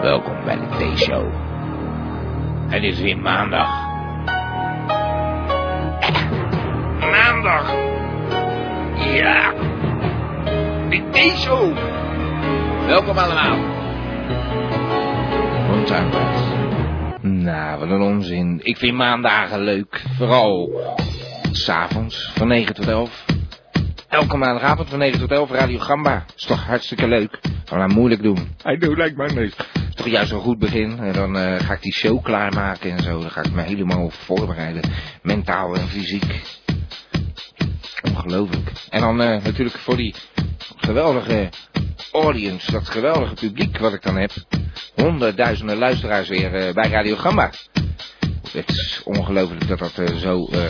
Welkom bij de T-show. Het is weer maandag. Maandag. Ja. De T-show. Welkom allemaal. Montuinbaas. Nou, wat een onzin. Ik vind maandagen leuk. Vooral s'avonds van 9 tot 11. Elke maandagavond van 9 tot 11 Radio Gamba. Is toch hartstikke leuk. Gaan we nou moeilijk doen. I do like Mondays. Is toch juist een goed begin. En dan eh, ga ik die show klaarmaken en zo. Dan ga ik me helemaal voorbereiden. Mentaal en fysiek. Ongelooflijk. En dan eh, natuurlijk voor die geweldige audience. Dat geweldige publiek wat ik dan heb. Honderdduizenden luisteraars weer eh, bij Radio Gamba. Het is ongelooflijk dat dat eh, zo eh,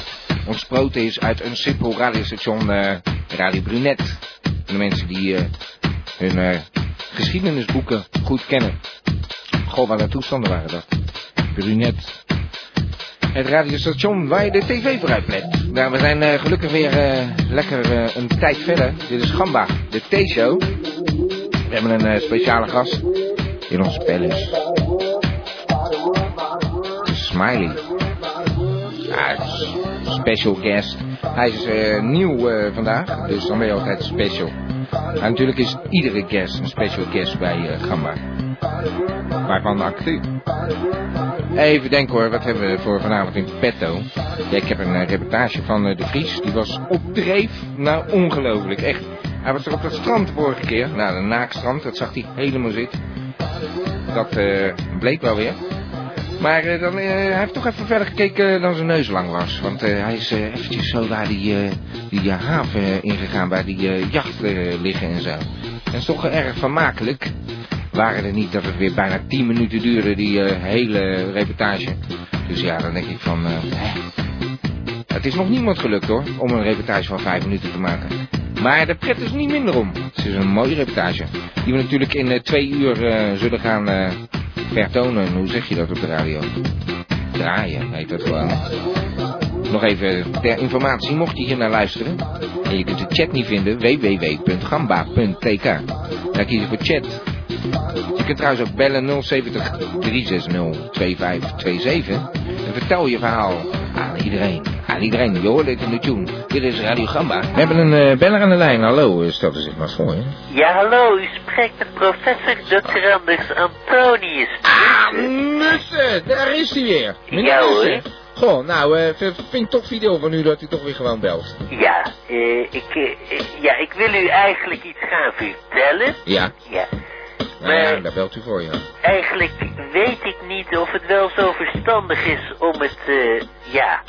ontsproten is uit een simpel radiostation eh, Radio Brunet. De mensen die hun geschiedenisboeken goed kennen. Goh, wat een toestanden waren dat. Brunet. Het radiostation waar je de tv voor uitplet. Nou, we zijn gelukkig weer lekker een tijd verder. Dit is Gamba, de T-show. We hebben een speciale gast in ons palace. Smiley. Special guest. Hij is eh, nieuw eh, vandaag, dus dan ben je altijd special. En natuurlijk is iedere guest een special guest bij eh, Gamba. Waarvan actief. Even denken hoor, wat hebben we voor vanavond in petto? Ja, ik heb een reportage van De Vries. Die was op dreef. Nou, ongelooflijk. Echt. Hij was er op dat strand de vorige keer. Nou, de naakstrand. Dat zag hij helemaal zitten. Dat bleek wel weer. Maar eh, dan, eh, hij heeft toch even verder gekeken dan zijn neus lang was. Want eh, hij is eventjes zo waar die, die haven ingegaan, waar die jachten liggen en zo. Het is toch erg vermakelijk. Waren er niet dat het weer bijna 10 minuten duurde, die hele reportage. Dus ja, dan denk ik van... Het is nog niemand gelukt hoor, om een reportage van 5 minuten te maken. Maar de pret is niet minder om. Het is een mooie reportage. Die we natuurlijk in twee uur zullen gaan vertonen. Hoe zeg je dat op de radio? Draaien heet dat gewoon. Nog even ter informatie, mocht je hier naar luisteren. En je kunt de chat niet vinden, www.gamba.tk. Daar kies je voor chat. Je kunt trouwens ook bellen 070 360 2527. En vertel je verhaal aan iedereen. Aan iedereen. Je hoort dit in de tune. Dit is Radio Gamba. We hebben een eh, beller aan de lijn. Hallo, stel er zich maar voor. Hè? Ja, hallo, u spreekt met professor Dr. Anders Antonius. Ah, Nussen, daar is hij weer. Meneer Ja, hoor. Goh, nou, eh, v- vind ik toch video van u dat u toch weer gewoon belt. Ja, eh, ik, ja, ik wil u eigenlijk iets gaan vertellen. Ja, Ja, nou ja, Maar- daar belt u voor, ja. eigenlijk weet ik niet of het wel zo verstandig is om het, eh, ja,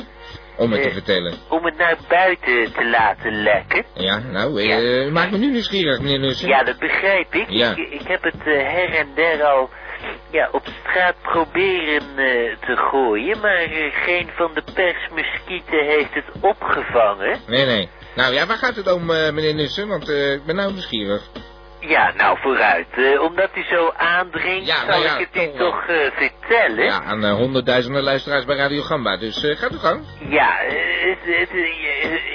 Om het te Eh. vertellen. om het naar buiten te laten lekken. Ja, nou, eh, u maakt me nu nieuwsgierig, meneer Nussen. Ja, dat begrijp ik. Ja. Ik, ik heb het her en der al ja, op straat proberen te gooien, maar geen van de persmuskieten heeft het opgevangen. Nee, nee. Nou ja, waar gaat het om, meneer Nussen? Want ik ben nou nieuwsgierig. Ja, nou vooruit. Eh, omdat u zo aandringt, Ja, zal nou ja, ik het u toch eh, vertellen. Ja, aan eh, honderdduizenden luisteraars bij Radio Gamba. Dus gaat uw gang. Ja, het, het,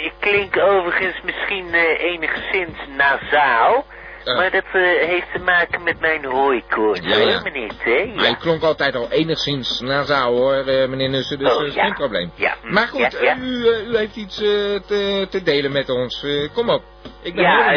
ik klink overigens misschien enigszins nasaal. Eh. Maar dat eh, heeft te maken met mijn hooikoorts, Ja, hoor, meneer T. Ja. u klonk altijd al enigszins nasaal, hoor, eh, meneer Nussen. Dus Oh, geen probleem. Ja, Maar goed, U, u heeft iets te, te delen met ons. Kom op. Ik ben Ja,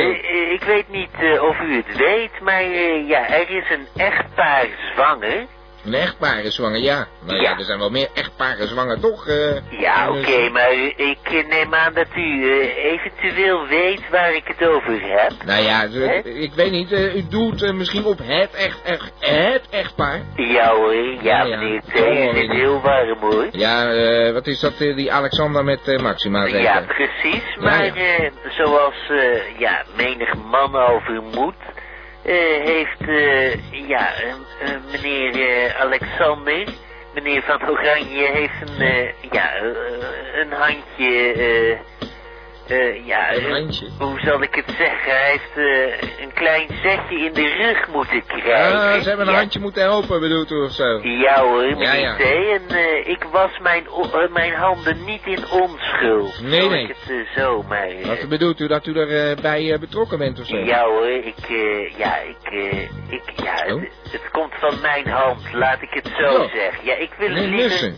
ik weet niet of u het weet, maar ja, er is een echtpaar zwanger. Een echtpaar is zwanger, ja. Nou ja, Ja. er zijn wel meer echtparen zwanger, toch? eh? Ja, Dus- oké, maar ik eh, neem aan dat u eh, eventueel weet waar ik het over heb. Nou ja, ik weet niet, eh, u doelt eh, misschien op het echt, echt, het echtpaar. Ja hoor, ja, Ja, ja. meneer T. Oh, is heel warm hoor. Ja, eh, wat is dat, eh, die Alexander met eh, Maxima zeker? Ja, precies. Maar eh, zoals eh, ja, menig man al vermoedt, eh, heeft eh, ja, eh, eh, meneer eh, Alexander, meneer van Oranje, heeft een, eh, ja, eh, een handje, eh, ja, Een eh, hoe zal ik het zeggen? Hij heeft eh, een klein zetje in de rug moeten krijgen. Ah, ze hebben een Ja. handje moeten helpen, bedoelt u of zo? Ja hoor, meneer ja. En ik was mijn, mijn handen niet in onschuld. Nee, Zal nee. ik het zo maar... Wat bedoelt u dat u erbij bij betrokken bent of zo? ja hoor, ik, eh, ja, ik, ik, ja, Oh. het, het komt van mijn hand, laat ik het zo Ja. zeggen. Ja, ik wil Nee, het liever...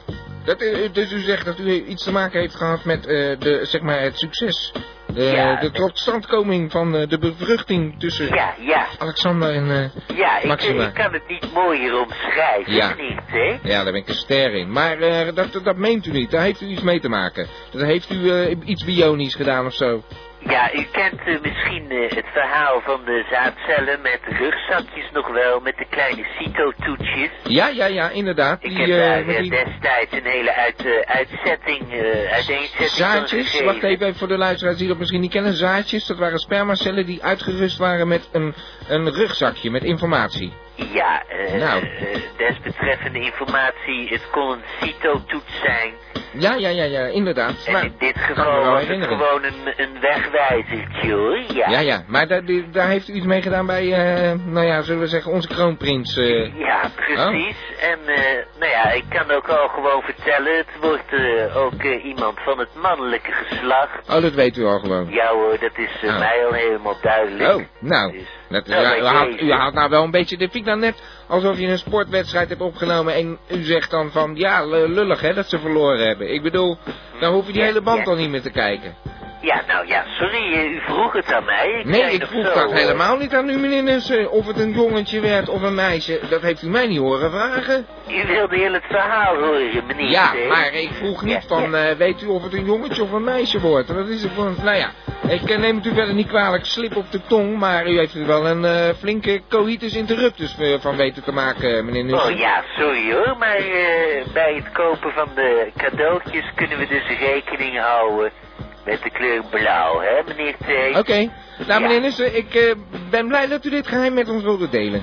Dat, eh, dus u zegt dat u iets te maken heeft gehad met eh, de, zeg maar het succes. De, Ja. de totstandkoming van eh, de bevruchting tussen Ja, ja, Alexander en... eh, ja, ik, eh, Maxima. ik kan het niet mooier omschrijven, Ja. meneer T. ja, daar ben ik een ster in. Maar eh, dat, dat, meent u niet. Daar heeft u iets mee te maken. Dat heeft u eh, iets bionisch gedaan of zo. Ja, u kent eh, misschien eh, het verhaal van de zaadcellen met rugzakjes nog wel, met de kleine cytotoetjes. Ja, ja, ja, inderdaad. Ik Die, heb eh, daar die destijds een hele uit, uitzetting, uiteenzetting zaadjes. Wacht even voor de luisteraars die dat misschien niet kennen. Zaadjes, dat waren spermacellen die uitgerust waren met een, een rugzakje met informatie. Ja, eh, Nou. eh, desbetreffende informatie, het kon een cytotoets zijn. Ja, ja, ja, ja, inderdaad. En Maar- in dit geval was het gewoon een, een wegwijzertje hoor, ja. Ja, ja, maar daar, die- daar heeft u iets mee gedaan bij, eh, nou ja, zullen we zeggen, onze kroonprins. Ja, precies. En eh, nou ja, ik kan ook al gewoon vertellen, het wordt ook iemand van het mannelijke geslacht. Oh, dat weet u al gewoon. Ja hoor, dat is Oh. mij al helemaal duidelijk. Oh, nou, Dus- dat ja, u, haalt, u haalt nou wel een beetje, vind ik nou net alsof je een sportwedstrijd hebt opgenomen en u zegt dan van, ja, lullig hè, dat ze verloren hebben. Ik bedoel, dan hoef je die hele band al niet meer te kijken. Ja, nou ja, sorry, eh, u vroeg het aan mij. Ik Nee, ik vroeg zo, dat eh, helemaal niet aan u, meneer Nussen, of het een jongetje werd of een meisje. Dat heeft u mij niet horen vragen. U wilde heel het verhaal horen, meneer. Ja, maar ik vroeg niet Ja, van, ja. eh, weet u of het een jongetje of een meisje wordt? Dat is voor, nou ja, ik neem het u verder niet kwalijk, slip op de tong, maar u heeft er wel een flinke coitus interruptus van weten te maken, meneer Nussen. Oh ja, sorry hoor, maar bij het kopen van de cadeautjes kunnen we dus rekening houden met de kleur blauw, hè, meneer T. Oké, nou Ja. meneer Nussen, ik eh, ben blij dat u dit geheim met ons wilde delen.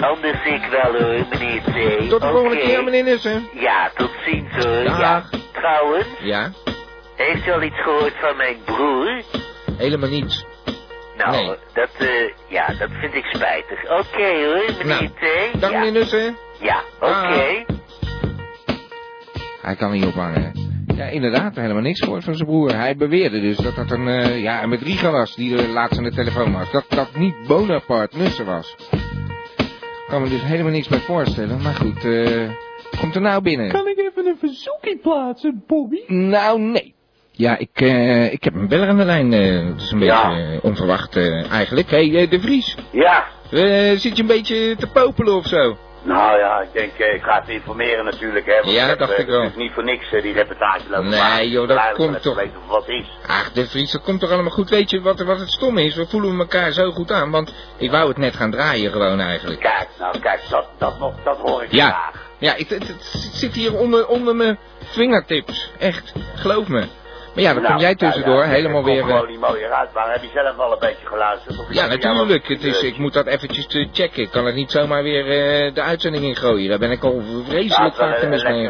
Anders ik wel hoor, meneer T. Tot de volgende keer, meneer Nussen. Ja, tot ziens hoor. Dag. Ja. Trouwens, Ja, heeft u al iets gehoord van mijn broer? helemaal niets. Nou, Nee. dat, eh, ja, dat vind ik spijtig. Oké hoor, meneer T. Dag ja. meneer Nussen. Ja, oké. Dag. Hij kan niet ophangen. Ja, inderdaad, helemaal niks gehoord van zijn broer. Hij beweerde dus dat dat een, eh, ja, een bedrieger was die er laatst aan de telefoon was. Dat dat niet Bonaparte Nussen was. Ik kan me dus helemaal niks bij voorstellen. Maar goed, eh, komt er nou binnen? Kan ik even een verzoekje plaatsen, Bobby? Nou, nee. Ja, ik, eh, ik heb een beller aan de lijn. eh, dat is een Ja. beetje onverwacht eh, eigenlijk. Hé, hey, De Vries. Ja, Eh, zit je een beetje te popelen of zo? Nou ja, ik denk, eh, ik ga het informeren natuurlijk, hè. Ja, heb, dacht eh, ik wel. Het is niet voor niks, eh, die reportage lopen Nee, maken. joh, dat komt toch- weten wat is. Ach, De Vries, dat komt toch allemaal goed. Weet je wat, wat het stom is? We voelen elkaar zo goed aan. Want ik wou het net gaan draaien gewoon eigenlijk. Kijk, nou kijk, dat, dat, nog, dat hoor ik Ja. graag. Ja, het, het zit hier onder, onder mijn fingertips. Echt, geloof me. Maar ja, dan kom Nou, jij nou tussendoor ja, helemaal het komt weer... eh, gewoon niet mooier uit, maar heb je zelf wel een beetje geluisterd? Of Ja, natuurlijk. wel- Het is, ik moet dat eventjes eh, checken. Ik kan het niet zomaar weer eh, de uitzending in gooien. Daar ben ik al Ja, vreselijk wel vaak de een mis mee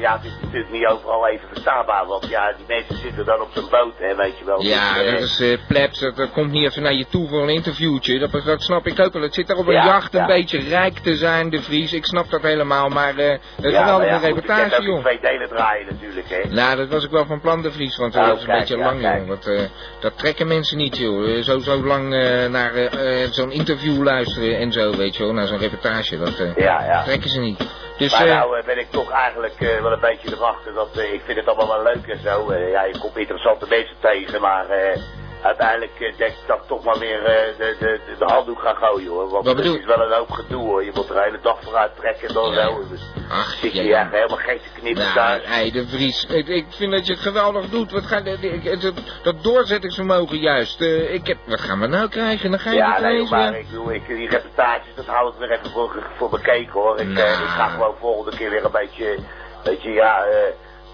ja, het is natuurlijk niet overal even verstaanbaar, want ja, die mensen zitten dan op zijn boot, hè, weet je wel. Ja, Dus, dat is plebs. Dat, dat komt niet even naar je toe voor een interviewtje. Dat, dat snap ik ook wel. Het zit daar op een Ja, jacht een ja. beetje rijk te zijn, de Vries. Ik snap dat helemaal. Maar het is ja, een geweldige ja, je reportage, ook joh. twee delen draaien natuurlijk, hè. Nou, dat was ik wel van plan, de Vries, want eh, Oh, dat is een kijk, beetje ja, lang, joh. Dat, eh, dat trekken mensen niet, joh. Eh, Zo, zo lang naar zo'n interview luisteren en zo, weet je wel, naar zo'n reportage. Dat Ja, ja. trekken ze niet. Dus, maar nou ben ik toch eigenlijk wel een beetje erachter dat ik vind het allemaal wel leuk en zo. Ja, je komt interessante mensen tegen, maar uiteindelijk eh, denk ik dat ik toch maar weer eh, de, de, de, handdoek ga gooien hoor. Want het is wel een hoop gedoe hoor. Je moet er de hele dag vooruit trekken en dan Ja. Dus Ach, zit je ja, helemaal gek te knippen Nou, daar. hey, de Vries, ik, ik vind dat je het geweldig doet. Wat ga, dat, dat doorzettingsvermogen juist. Eh, ik heb, wat gaan we nou krijgen? Dan ga je Ja, nee, maar ik bedoel, ik, die reportages, dat hou ik weer even voor, voor bekeken hoor. Ik, Nou. ik ga gewoon volgende keer weer een beetje, beetje ja,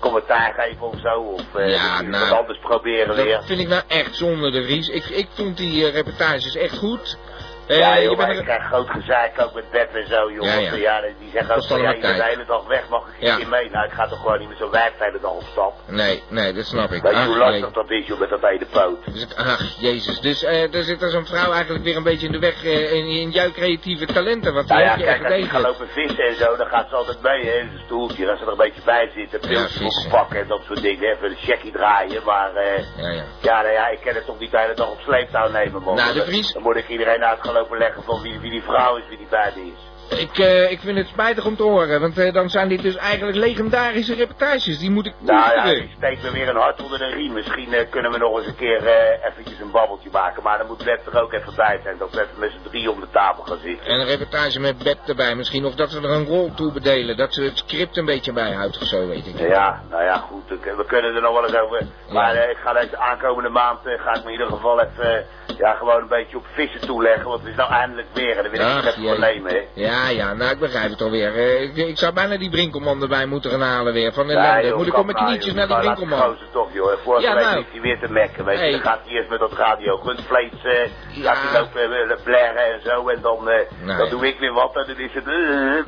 commentaar geven of zo. Of eh, Ja, nou, wat anders proberen weer. Dat vind ik nou echt zonde, de Vries. Ik, ik vond die eh, reportages echt goed. Eh, ja, joh, maar ik er- krijg groot gezeik ook met bed en zo, joh. Ja, eh, die zeggen ook van, ja, je bent de hele dag weg, mag ik een Ja. mee? Nou, ik ga toch gewoon niet met zo'n werk de hele dag op stap. Nee, nee, dat snap ik. Weet je hoe lastig dat is, joh, met dat ene poot? Dus ach, jezus. Dus eh, er zit er zo'n vrouw eigenlijk weer een beetje in de weg eh, in, in jouw creatieve talenten. Die Nou ja, heb je echt kijk, als je gaat lopen vissen en zo, dan gaat ze altijd mee, hè, in zijn stoeltje. Als ze er een beetje bij zit, een pilsje vissen. voor pakken en dat soort dingen. Even een checkie draaien, maar... eh Ja, ja. Ja, nou ja, ik kan het toch niet de hele dag op sleeptouw nemen, man. Nou, de Vries- Dan moet ik iedereen uit lopen leggen van wie, wie die vrouw is, wie die me is. Ik, eh, ik vind het spijtig om te horen, want eh, dan zijn dit dus eigenlijk legendarische reportages. Die moet ik Nou ja, ik steek me weer een hart onder de riem. Misschien eh, kunnen we nog eens een keer eventjes een babbeltje maken. Maar dan moet Web er ook even bij zijn. Dat we even met z'n drie om de tafel gaan zitten. En een reportage met bed erbij misschien. Of dat ze er een rol toe bedelen. Dat ze het script een beetje bijhoudt of zo, weet ik. niet. Ja, nou ja, goed. We we kunnen er nog wel eens over. Maar ik ga deze aankomende maand, ga ik me in ieder geval even, ja, gewoon een beetje op vissen toeleggen. Want het is nou eindelijk weer en dan wil ik Ach, het nemen, hè. Ja, ja, nou ik begrijp het alweer. Eh, ik, ik zou bijna die brinkelman erbij moeten gaan halen weer. Van Nee, ellende. joh, Moet ik op mijn nou, knietjes joh. naar die brinkelman. toch, joh. Vorige Ja, week nou. ligt hij weer te mekken, weet je. Hey. Dan gaat hij eerst met dat radio gunvlees, eh Ja. gaat hij lopen eh, blaren en zo. En dan, eh, Nee. dan doe ik weer wat en dan is het,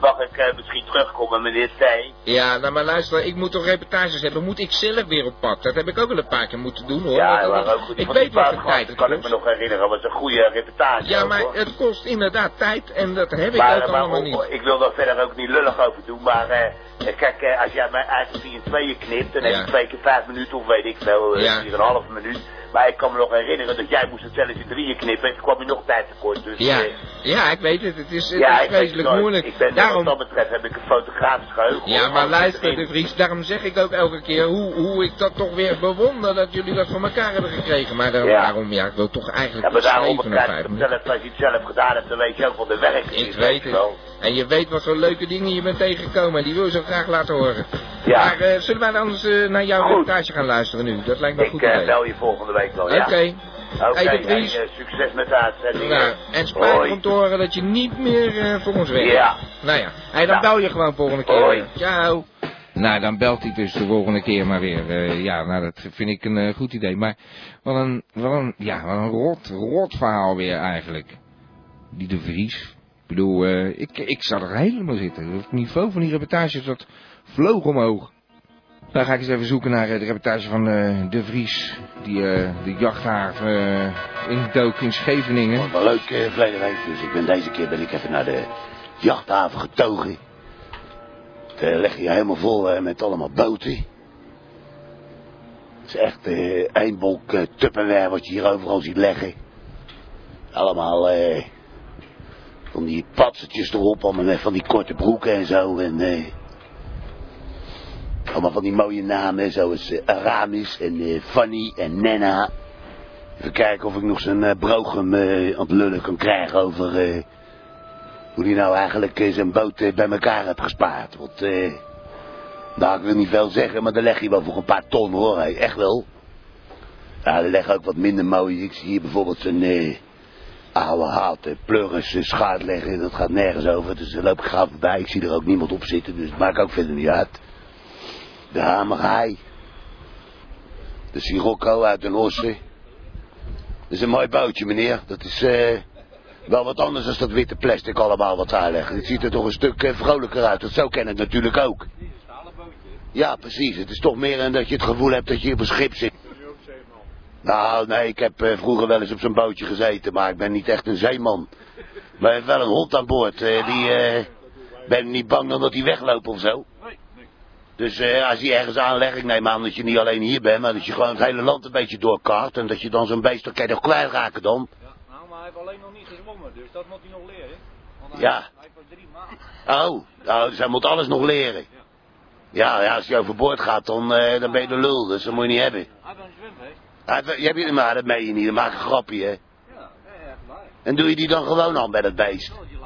mag ik misschien terugkomen, meneer Stijn. Ja, nou maar luister, ik moet toch reportages hebben. Moet ik zelf weer op pad? Dat heb ik ook wel een paar keer moeten doen hoor. Ja, was ook goed. ik Van weet wat voor tijd het kan ik me nog herinneren. was een goede reportage. Ja, ook, maar hoor. het kost inderdaad tijd en dat heb ik Maar, ook maar allemaal ook- niet. ik wil daar verder ook niet lullig over doen, maar eh, kijk, eh, als jij mij eigenlijk in tweeën knipt, dan heb Ja. je twee keer vijf minuten of weet ik veel, eh, Ja. een half minuut. Maar ik kan me nog herinneren dat jij moest het zelfs in drieën knippen en toen kwam je nog tijd tekort. Dus, Ja, eh, ja, ik weet het. Het is, het ja, is vreselijk het moeilijk. Ik ben, Daarom, Wat dat betreft heb ik een fotografisch geheugen. ja, maar luister, de Vries, daarom zeg ik ook elke keer hoe, hoe ik dat toch weer bewonder dat jullie dat voor elkaar hebben gekregen. Maar daarom, Ja. daarom ja, ik wil toch eigenlijk Ja, maar daarom of begrijp vijf minuten. als je het zelf gedaan hebt, dan weet je ook wat de werk is. Ik weet het. wel. En je weet wat voor leuke dingen je bent tegengekomen. En die wil je zo graag laten horen. Ja. Maar eh, zullen wij dan anders eh, naar jouw reportage gaan luisteren nu? Dat lijkt me Ik goed eh, bel je volgende week wel, ja? Oké. Oké, succes met de uitzending. Nou, en spijtig Hoi. om te horen dat je niet meer eh, voor ons werkt. Ja. Nou ja, hey, dan Nou. bel je gewoon volgende keer. Hoi. Ciao. Nou, dan belt hij dus de volgende keer maar weer. Eh, ja, nou, dat vind ik een eh, goed idee. Maar wat een, wat een, ja, wat een rot, rot verhaal weer eigenlijk. Die de Vries. Ik bedoel, eh, ik, ik zat er helemaal zitten. Het niveau van die reportages, dat vloog omhoog. Dan ga ik eens even zoeken naar eh, de reportage van eh, De Vries. Die de jachthaven uh, indook in Scheveningen. Wat wel leuk eh, verleden week. Dus ik ben deze keer ben ik even naar de jachthaven getogen. Het leg je helemaal vol met allemaal boten. Het is echt één wolk eh, tupperware wat je hier overal ziet leggen. Allemaal eh, van die patsertjes erop, allemaal met van die korte broeken en zo. En eh, allemaal van die mooie namen zoals eh, Aramis en eh, Fanny en Nenna. Even kijken of ik nog zijn uh, Brogem uh, aan het lullen kan krijgen over uh, hoe hij nou eigenlijk uh, zijn boot uh, bij elkaar heeft gespaard. Want, uh, nou ik wil niet veel zeggen, maar dan leg je wel voor een paar ton hoor, echt wel. Ja, er leggen ook wat minder mooi. Ik zie hier bijvoorbeeld zijn oude houten pleuris uh, schaart leggen. Dat gaat nergens over, dus daar loop ik gauw voorbij. Ik zie er ook niemand op zitten, dus het maakt ook verder niet uit. De hamerhaai. De Sirocco uit Den Ossen. Dat is een mooi bootje, meneer. Dat is uh, wel wat anders dan dat witte plastic allemaal wat daar legt. Het ziet er toch een stuk uh, vrolijker uit. Dat zo ken het natuurlijk ook. Ja, precies. Het is toch meer dan dat je het gevoel hebt dat je op een schip zit. Nou, nee, ik heb uh, vroeger wel eens op zo'n bootje gezeten, maar ik ben niet echt een zeeman. Maar ik heb wel een hond aan boord. die ben niet bang dan dat hij wegloopt of zo. Dus uh, als je ergens aanlegt, ik neem aan dat je niet alleen hier bent, maar dat je gewoon het hele land een beetje doorkaart. En dat je dan zo'n beest, dan kan je dan. Ja, nou, maar hij heeft alleen nog niet gezwommen, dus dat moet hij nog leren. Want hij, Ja. hij heeft drie maanden. Oh, nou, dus hij moet alles nog leren. Ja, ja als je overboord gaat, dan, uh, dan ben je de lul, dus dat moet je niet hebben. Hij heeft een zwemvest. Ah, we- Jij hebt, maar dat meen je niet, dat maakt een grapje, hè? Ja, echt waar. En doe je die dan gewoon aan bij dat beest? je.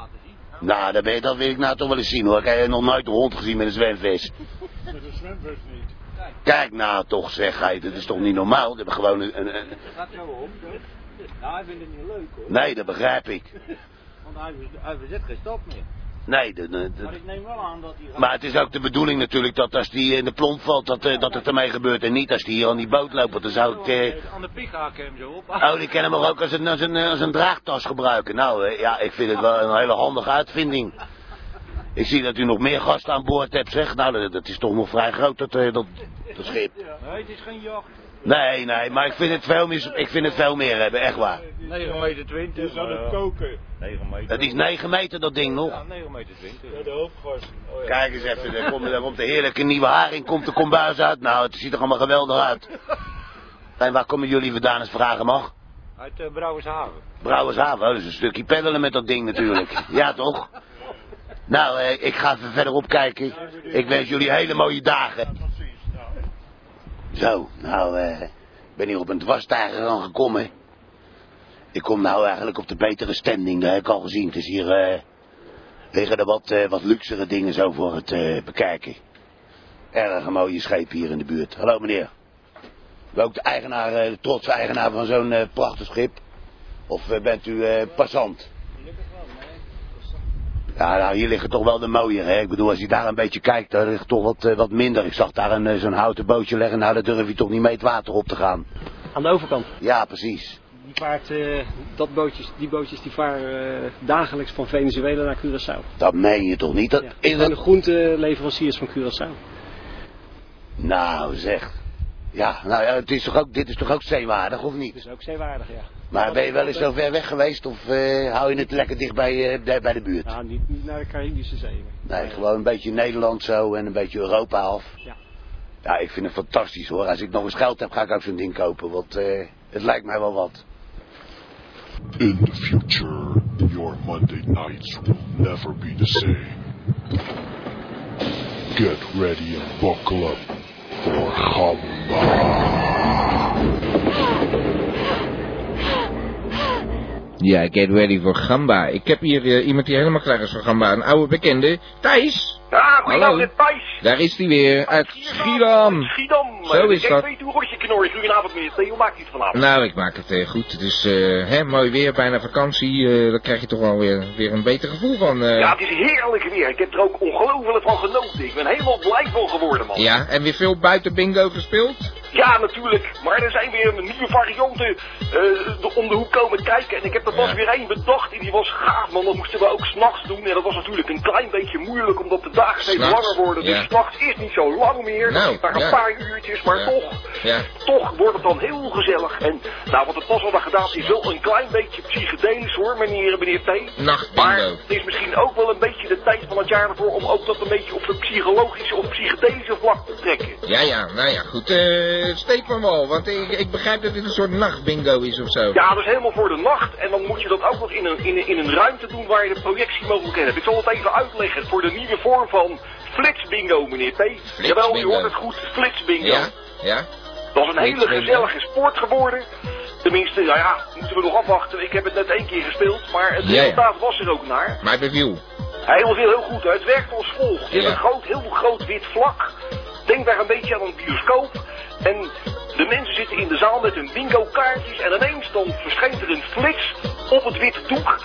Nou, dat, ben je, dat wil ik nou toch wel eens zien hoor. Ik heb nog nooit een hond gezien met een zwemvis. Met een zwemvis niet. Kijk, nou toch, zeg hij, dat is toch niet normaal? We hebben gewoon een, gaat zo op. zo. Nou, hij vindt het niet leuk hoor. Nee, dat begrijp ik. Want hij, hij verzet geen stap meer. Nee, Maar ik neem wel aan dat hij... maar het is ook de bedoeling natuurlijk dat als die in de plomp valt, dat, eh, dat het ermee gebeurt. En niet als die hier aan die boot loopt, want dan zou ik... eh, Aan de pik haken hem zo op. Oh, die kennen hem ook als een, als een, als een draagtas gebruiken. Nou, eh, ja, ik vind het wel een hele handige uitvinding. Ik zie dat u nog meer gasten aan boord hebt, zeg. Nou, dat, dat is toch nog vrij groot, dat, eh, dat, dat schip. Nee, het is geen jacht. Nee, nee, maar ik vind het veel meer, ik vind het veel meer hebben, echt waar. 9 meter 20. is aan het koken. 9 meter. Het is 9 meter, dat ding Ja, nog. 9 meter 20. Ja, de hoofdgast. Oh, ja. Kijk eens even, daar komt, daar komt de heerlijke nieuwe haring, komt de kombuis uit. Nou, het ziet er allemaal geweldig uit. En waar komen jullie vandaan, als vragen mag? Uit uh, Brouwershaven. Brouwershaven, oh, dat is een stukje peddelen met dat ding natuurlijk. Ja, toch? Nou, eh, ik ga even verderop kijken. Ik wens jullie hele mooie dagen. Zo, nou, eh, ik ben hier op een dwarstijger aangekomen. Ik kom nou eigenlijk op de betere standing, dat heb ik al gezien. Het is hier, eh, liggen er wat, eh, wat luxere dingen zo voor het bekijken. Erg een mooie scheep hier in de buurt. Hallo meneer. Ben ook de eigenaar, de trotse eigenaar van zo'n prachtig schip? Of bent u passant? Ja, nou, hier liggen toch wel de mooie, hè? Ik bedoel, als je daar een beetje kijkt, daar ligt toch wat, eh, wat minder. Ik zag daar een, eh, zo'n houten bootje liggen, nou, daar durf je toch niet mee het water op te gaan. Aan de overkant. Ja, precies. Die, vaart, eh, dat bootjes, die bootjes die varen dagelijks van Venezuela naar Curaçao. Dat meen je toch niet? Dat, Ja. is Dat de groenteleveranciers van Curaçao. Nou, zeg. Ja, nou ja, het is toch ook, dit is toch ook zeewaardig, of niet? is ook zeewaardig, ja. Maar ben je wel eens zo ver weg geweest, of eh, hou je het lekker dicht bij, eh, de- bij de buurt? Ja, niet, niet naar de Caribische Zee. Nee, gewoon een beetje Nederland zo en een beetje Europa af. Ja. Ja, ik vind het fantastisch hoor. Als ik nog eens geld heb, ga ik ook zo'n ding kopen, want eh, het lijkt mij wel wat. In the future, your Monday nights will never be the same. Get ready and buckle up for Gamba. Ja, get ready voor Gamba. Ik heb hier eh, iemand die helemaal klaar is voor Gamba. Een oude bekende. Thijs! Ja, goedenavond, Thijs. Daar is hij weer. Uit Schiedam. Schiedam. Zo is ik dat. weet hoe rotje knorrie. Goedenavond, meneer. Hoe maakt u het vanavond? Nou, ik maak het eh, goed. Het is eh, hè, mooi weer, bijna vakantie. eh daar krijg je toch wel weer, weer een beter gevoel van. eh. Ja, het is heerlijk weer. Ik heb er ook ongelooflijk van genoten. Ik ben helemaal blij van geworden, man. Ja, en weer veel buiten bingo gespeeld? Ja, natuurlijk. Maar er zijn weer nieuwe varianten eh, om de hoek komen kijken. En ik heb er pas Ja. weer één bedacht. En die was gaaf, man. Dat moesten we ook s'nachts doen. En dat was natuurlijk een klein beetje moeilijk, omdat de dagen steeds langer worden. ja. Dus s'nachts is niet zo lang meer. Nou, maar een ja. paar uurtjes. Maar toch, Ja. toch wordt het dan heel gezellig. En nou, wat het pas hadden gedaan is wel een klein beetje psychedelisch hoor, meneer, meneer T. Maar Nachtbingo. het is misschien ook wel een beetje de tijd van het jaar ervoor om ook dat een beetje op de psychologische of psychedelische vlak te trekken. Ja, ja, nou ja, goed. Eh steek van wal, want ik, ik begrijp dat dit een soort nachtbingo is of zo. Ja, dat is helemaal voor de nacht. En dan moet je dat ook nog in een, in een, in een ruimte doen waar je de projectiemogelijkheden hebt. Ik zal het even uitleggen voor de nieuwe vorm van flitsbingo, meneer T. Jawel, u hoort het goed, flitsbingo. Ja, ja. Dat is een hele Flitsbingo. gezellige sport geworden. Tenminste, nou ja, moeten we nog afwachten. Ik heb het net één keer gespeeld, maar het Ja, ja. resultaat was er ook naar. Maar beviel. Hij was heel, heel goed. hè. Het werkt als volgt. Je hebt Ja. een groot, heel groot wit vlak. Denk daar een beetje aan een bioscoop. En de mensen zitten in de zaal met hun bingo kaartjes. En ineens dan verschijnt er een flits op het witte doek.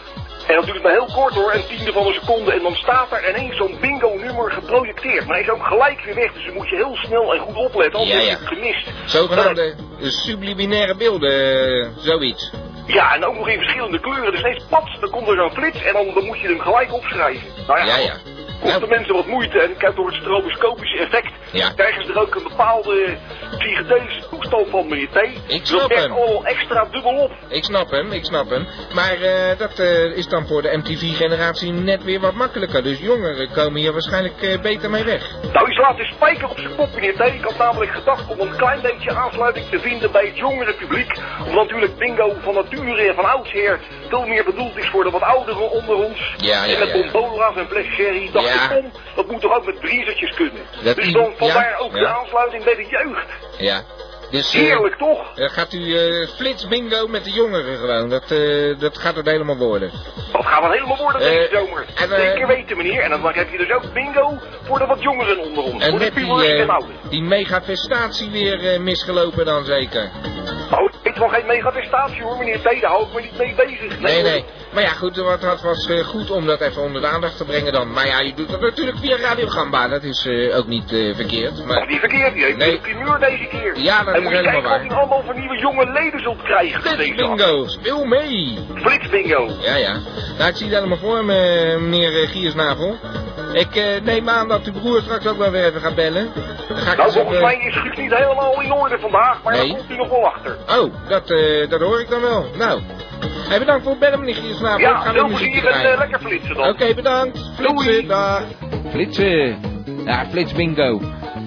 En dat duurt maar heel kort hoor, een tiende van een seconde. En dan staat er ineens zo'n bingo nummer geprojecteerd. Maar hij is ook gelijk weer weg. Dus dan moet je heel snel en goed opletten. Anders Ja, heb je het gemist. Zogenaamde subliminaire beelden, eh, zoiets. Ja, en ook nog in verschillende kleuren. Dus ineens pats, dan komt er zo'n flits en dan, dan moet je hem gelijk opschrijven. Nou ja, Ja, ja. Kost de mensen wat moeite en door het stroboscopische effect Ja. krijgen ze er ook een bepaalde psychedelische toestand van, meneer T. Ik snap dat hem. allemaal extra dubbel op. ik snap hem, ik snap hem. Maar eh, dat eh, is dan voor de MTV-generatie net weer wat makkelijker. Dus jongeren komen hier waarschijnlijk eh, beter mee weg. Nou, je slaat de spijker op zijn kop, meneer T. Ik had namelijk gedacht om een klein beetje aansluiting te vinden bij het jongere publiek. Omdat natuurlijk bingo van nature en van oudsher veel meer bedoeld is voor de wat ouderen onder ons. Ja, ja, en met ja. bombola's en fles sherry dacht Ja. dat moet toch ook met briezertjes kunnen. Dat dus dan vandaar ja, ook de aansluiting bij de jeugd. Ja. Dus, eh, Heerlijk toch? eh, gaat u eh, flits bingo met de jongeren gewoon. Dat, dat gaat het helemaal worden. Dat gaat wel helemaal worden deze zomer. en, Zeker weten meneer. En dan heb je dus ook bingo voor de wat jongeren onder ons. En voor de die, die megafestatie weer misgelopen dan zeker. Oh, is wel geen megafestatie hoor meneer T. Daar hou ik me niet mee bezig. Nee, nee. Maar ja, goed, wat, wat was eh, goed om dat even onder de aandacht te brengen dan. Maar ja, je doet dat natuurlijk via Radio Gamba. Dat is eh, ook niet eh, verkeerd. Dat Maar is niet verkeerd, die heeft Nee. een primeur deze keer. Ja, dat en is je helemaal waar. u allemaal voor nieuwe jonge leden zult krijgen. Flits bingo, speel mee. Flits bingo. Ja, ja. Nou, ik zie het helemaal voor me, meneer Giersnavel. Ik neem aan dat uw broer straks ook wel weer even gaat bellen. Dan ga ik Nou, volgens even- mij is Guus niet helemaal in orde vandaag, maar Nee. daar komt u nog wel achter. Oh, dat, eh, dat hoor ik dan wel. Nou, hey, bedankt voor het bellen, meneer Giersnavel. Ja, ik ga veel plezier en eh, lekker flitsen dan. Oké, bedankt. Flitsen, dag. Flitsen. Ja, flits bingo.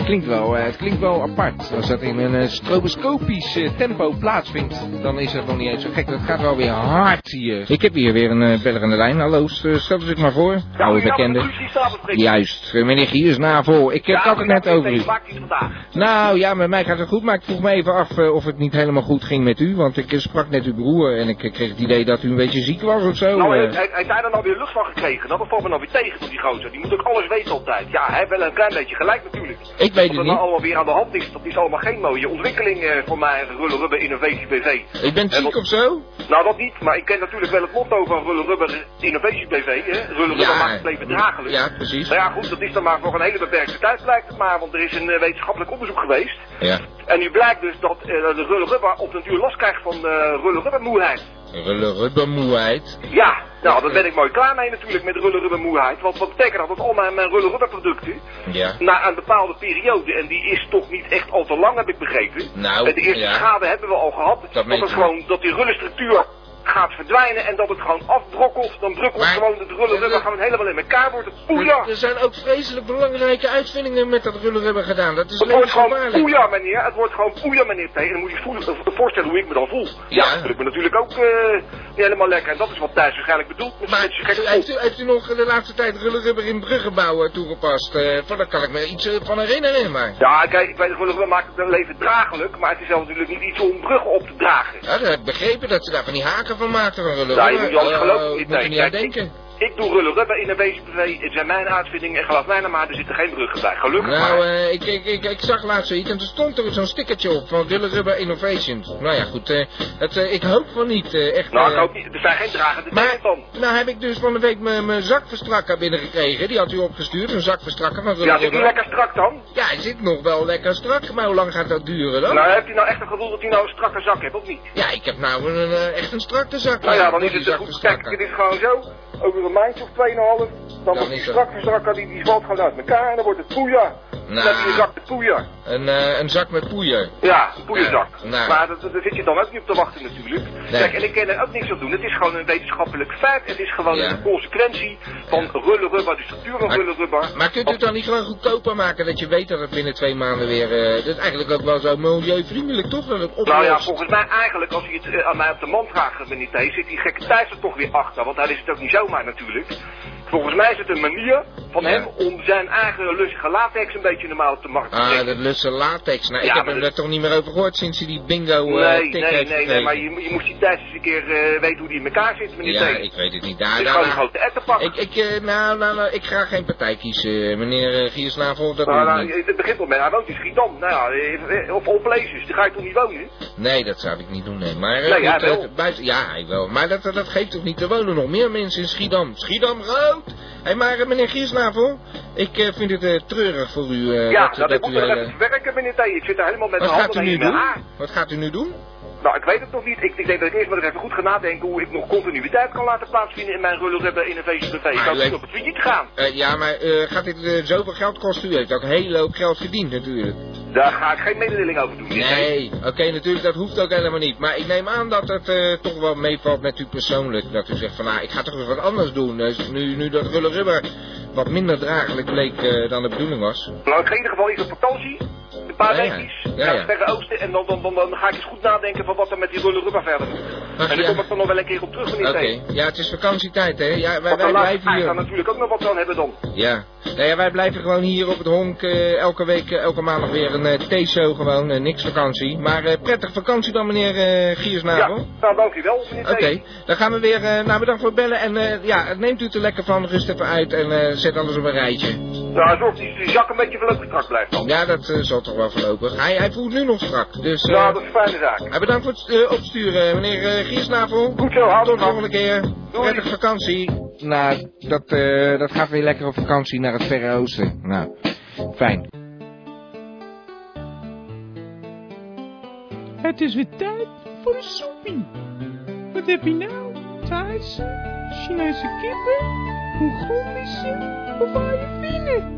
Klinkt wel, eh, het klinkt wel apart. Als dat in een eh, stroboscopisch eh, tempo plaatsvindt, dan is dat nog niet eens zo gek. Dat gaat wel weer hard hier. Ik heb hier weer een beller aan de lijn. Hallo, st- stel zich maar voor. Oude bekende. Juist, meneer Giersnavel. Ik heb het net over u. Nou ja, met mij gaat het goed, maar ik vroeg me even af of het niet helemaal goed ging met u. Want ik sprak net uw broer en ik kreeg het idee dat u een beetje ziek was of zo. Nou, hij, hij, hij er nou weer lucht van gekregen. Dat valt me nou weer tegen die gozer. Die moet ook alles weten altijd. Ja, hij heeft wel een klein beetje gelijk natuurlijk. Ik weet Wat het er nou niet. allemaal weer aan de hand is, dat is allemaal geen mooie ontwikkeling eh, voor mij, Rulle Rubber Innovatie BV. Ik ben En ziek wat- of zo? Nou, dat niet, maar ik ken natuurlijk wel het motto van Rulle Rubber Innovatie BV, hè. Rulle Rubber Ja. maakt het leven draaglijk. Ja, precies. Nou ja, goed, dat is dan maar voor een hele beperkte tijd blijkt het maar, want er is een eh, wetenschappelijk onderzoek geweest. Ja. En nu blijkt dus dat eh, de Rulle Rubber op den duur last krijgt van eh Rulle Rubber moeheid. Rulle rubbermoeheid. Ja, nou, daar ben ik mooi klaar mee natuurlijk met de Rulle Rubber moeheid. Want wat betekent dat? Dat al mijn, mijn Rulle Rubber producten, Ja. na een bepaalde periode, en die is toch niet echt al te lang, heb ik begrepen. Nou, En de eerste ja. schade hebben we al gehad. Dat u. gewoon, dat die rullenstructuur gaat verdwijnen en dat het gewoon afbrokkelt. Dan brukkelt Maar- gewoon het Rulle Rubber gewoon helemaal in elkaar. Wordt poeja. Er zijn ook vreselijk belangrijke uitvindingen met dat rulle rubber gedaan. Dat is Het wordt gewoon poeja, meneer. Het wordt gewoon poeja, meneer T. En dan moet je je voelen, eh, voorstellen hoe ik me dan voel. Ja, Ja. dat ik me natuurlijk ook eh, niet helemaal lekker. En dat is wat Thijs waarschijnlijk bedoelt. Met Maar heeft u, heeft u nog de laatste tijd rulle rubber in bruggenbouwen toegepast? Eh, van, daar kan ik me iets eh, van herinneren, maar... Ja, kijk, ik weet het wel, maakt het leven draaglijk, maar het is zelf natuurlijk niet iets om bruggen op te dragen. Ja, dat heb ik begrepen dat ze daar van die haken van Ja, je rubber. moet je niet er nee. niet aan denken. Ik doe rullen rubber in een het zijn mijn uitvindingen en geloof mij nou maar, er zitten geen bruggen bij. Gelukkig Nou, maar. eh, ik, ik, ik, ik zag laatst zoiets en er stond er zo'n stickertje op van Rulle Rubber Innovations. Nou ja, goed, eh, het, eh, ik hoop van niet, echt. nou, ik hoop niet, er zijn geen dragende maar, dingen van. nou heb ik dus van de week mijn mijn zakverstrakker binnengekregen. Die had u opgestuurd, een zakverstrakker van Rulle Ja, zit die lekker strak dan? Ja, hij zit nog wel lekker strak, maar hoe lang gaat dat duren dan? Nou, heb je nou echt het gevoel dat hij nou een strakke zak heeft, of niet? Ja, ik heb nou een, echt een strakke zak. Nou ja, dan is het goed. Kijk, het is gewoon zo. Over een maandje of 2,5. Dan wordt die strak verstrakker, die, die valt gewoon uit elkaar en dan wordt het poeja. Dan heb je een zak met poeja. Een, eh, een zak met poeier. Ja, een poeienzak. Ja, nou. Maar daar zit je dan ook niet op te wachten natuurlijk. Kijk, en ik kan er ook niks aan doen. Het is gewoon een wetenschappelijk feit. Het is gewoon Ja. een consequentie van rullen rubber, de structuur van rullen rubber. Maar kunt u het dan niet gewoon goedkoper maken dat je weet dat het binnen twee maanden weer... eh, dat is eigenlijk ook wel zo milieuvriendelijk toch dat het oplost? Nou ja, volgens mij eigenlijk, als je het eh, aan mij op de man vraagt, meneer T, zit die gekke Thijs er toch weer achter. Want hij is het ook niet zomaar natuurlijk. Volgens mij is het een manier van Ja. hem om zijn eigen lustige latex een beetje normaal op de markt te Ah, brengen. dat lusse latex. Nou, Ja, ik heb hem dat- er toch niet meer over gehoord sinds hij die bingo eh Nee, nee, heeft nee, nee, maar je, je moest die Thijs eens een keer eh, weten hoe die in elkaar zit, meneer Ja, T. ik weet het niet. Daar, is daar, gewoon een daar- grote ettenpak. ik, ik, eh, nou, nou, nou, ik ga geen partij kiezen, meneer uh, Giersnavel. Dat Nou, nou, niet. het begint al met, hij woont in Schiedam. Nou ja, eh, op all places, daar ga je toch niet wonen? Nee, dat zou ik niet doen, nee. Maar Nee, hij goed, wel. buiten, ja, hij wel. Maar dat, dat geeft toch niet. Er wonen nog meer mensen in Schiedam. Schiedam rood! Hé, maar eh, meneer Giersnavel, ik eh, vind het eh, treurig voor u. eh, ja, dat, dat, dat ik moet u er werken, meneer T. Ik zit er helemaal met Wat mijn gaat u handen nu doen? haar. Wat gaat u nu doen? Nou, ik weet het nog niet. Ik, ik denk dat ik eerst maar even goed ga nadenken hoe ik nog continuïteit kan laten plaatsvinden in mijn Rullen Rebbe Innovation BV. Ik kan niet heeft- op het te gaan. Eh, ja, maar eh, gaat dit eh, zoveel geld kosten? U heeft ook een hele hoop geld verdiend natuurlijk. Daar ga ik geen mededeling over doen. Nee, oké, natuurlijk, dat hoeft ook helemaal niet. Maar ik neem aan dat het toch wel meevalt met u persoonlijk. Dat u zegt van, nou, ik ga toch eens wat anders doen. Dus nu, nu dat rulle rubber wat minder draaglijk bleek dan de bedoeling was. Nou, in ieder geval eens op vakantie. Een paar Ja, ja. weekjes. En dan, dan, dan, dan ga ik eens goed nadenken van wat er met die Rullen Rubber verder moet. En dan kom ik dan nog wel een keer op terug, meneer Oké, ja, het is vakantietijd, hè? Ja, wij, blijven hier. daar natuurlijk ook nog wat aan hebben dan. Ja, Nou ja, wij blijven gewoon hier op het honk eh, elke week, eh, elke maandag weer een uh, theeshow gewoon, eh, niks vakantie. Maar eh, prettig vakantie dan meneer eh Giersnavel. Ja, nou dankjewel. meneer Oké, T. dan gaan we weer, eh, nou bedankt voor het bellen en eh, ja, neemt u het er lekker van, rust even uit en eh, zet alles op een rijtje. Nou, zorg dat die zak een beetje voorlopig strak blijft dan. Ja, dat eh, zal toch wel voorlopig. Hij, hij voelt nu nog strak, dus... eh, Nou, dat is een fijne zaak. eh, bedankt voor het eh, opsturen, meneer eh, Giersnavel. Goed zo, houd Tot de volgende keer. Prettige vakantie. Nou, dat, eh, dat gaat weer lekker op vakantie naar het Verre Oosten. Nou, fijn. Het is weer tijd voor een soepie. Wat heb je nou? Thaise, Chinese kippen, Mongolische of Ayurveden?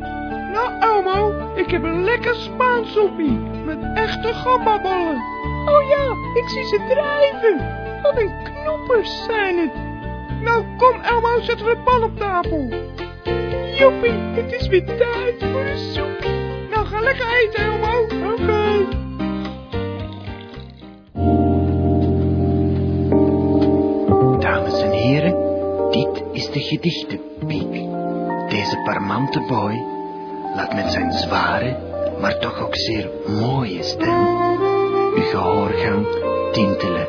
Nou, Elmo, ik heb een lekker Spaans soepie met echte gambaballen. Oh ja, ik zie ze drijven. Wat een knoppers zijn het. Nou, kom Elmo, zetten we de pan op tafel. Joepie, het is weer tijd voor een soepie. Nou, ga lekker eten, Elmo. Oké. Dames en heren, dit is de gedichtenpiek. Deze parmante boy laat met zijn zware, maar toch ook zeer mooie stem uw gehoorgang tintelen.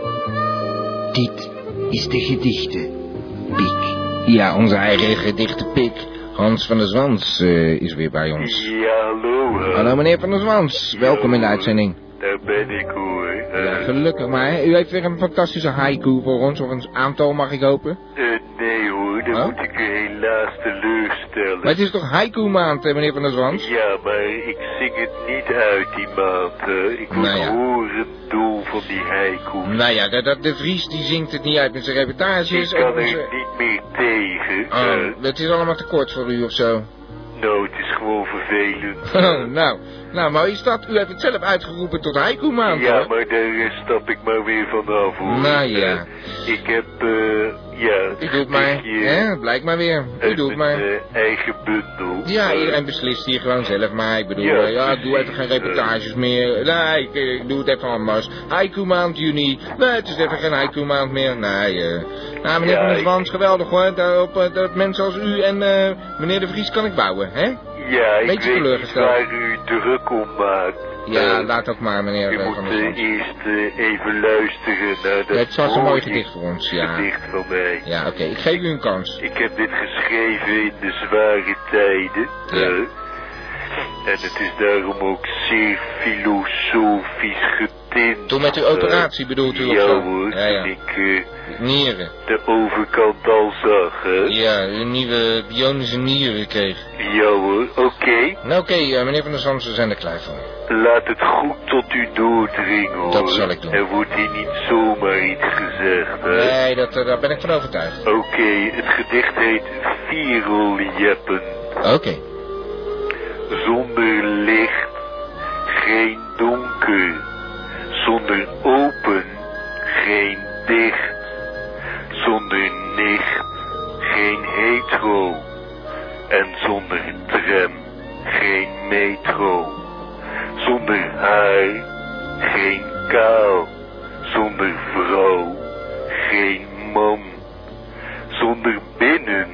Dit is de gedichtenpiek. Ja, onze eigen gedichte pik, Hans van der Zwans, eh, is weer bij ons. Ja, hallo. hè. Hallo meneer van der Zwans, welkom in de uitzending. Daar ben ik hoor. Eh, Ja, gelukkig maar. hè. U heeft weer een fantastische haiku voor ons, of een aantal mag ik hopen. eh, nee hoor, dan Oh? moet ik u helaas teleurstellen. Maar het is toch haiku maand, eh, meneer van der Zwans? Ja, maar ik zing het niet uit die maand. Ik word Nou ja. horendol van die haiku. Nou ja, dat, dat, de Vries die zingt het niet uit met zijn reportages. Ik kan er zijn- niet meer tegen. Oh, eh. het is allemaal te kort voor u of zo. nou, het gewoon vervelend. Oh, nou, nou, maar is dat, u heeft het zelf uitgeroepen tot haiku maand, Ja, hoor. maar daar eh, stap ik maar weer vanaf hoor. Nou ja. Eh, ik heb, eh, ja... U doet maar, hè, blijkt maar weer. U doet maar. eh, eigen bundel. Ja, iedereen beslist hier gewoon zelf, maar ik bedoel, Ja, ja, ik doe even geen reportages meer. Nee, ik, ik doe het even anders. Haiku maand juni. Nee, het is even geen haiku maand meer. Nee, eh. Nou, meneer Ja, Van der ik- Zwans, geweldig hoor. Daarop, dat mensen als u en meneer De Vries kan ik bouwen, hè? Ja, ik Beetje weet niet teleurgesteld. waar u druk om maakt. Ja, Eh, laat ook maar, meneer U eh, moet eh, eerst even luisteren naar dat Het was een mooi gedicht voor ons, ja. gedicht van mij. Ja, oké, ik geef u een kans. Ik heb dit geschreven in de zware tijden. Ja. en het is daarom ook zeer filosofisch getint. Toen met uw eh, operatie bedoelt u of Ja zo? hoor, Ja, ik eh, Nieren. de overkant al zag. Hè? Ja, een nieuwe bionische nieren kreeg. Ja hoor, oké. Nou oké, eh, meneer Van der Zwans, we zijn er klaar voor. Laat het goed tot u doordringen hoor. Dat zal ik doen. Er wordt hier niet zomaar iets gezegd. Hè? Nee, dat, daar ben ik van overtuigd. Oké, het gedicht heet Viereljeppen. Oké. Zonder licht, geen donker. Zonder open, geen dicht. Zonder nicht, geen hetero. En zonder tram, geen metro. Zonder haar, geen kaal. Zonder vrouw, geen man. Zonder binnen,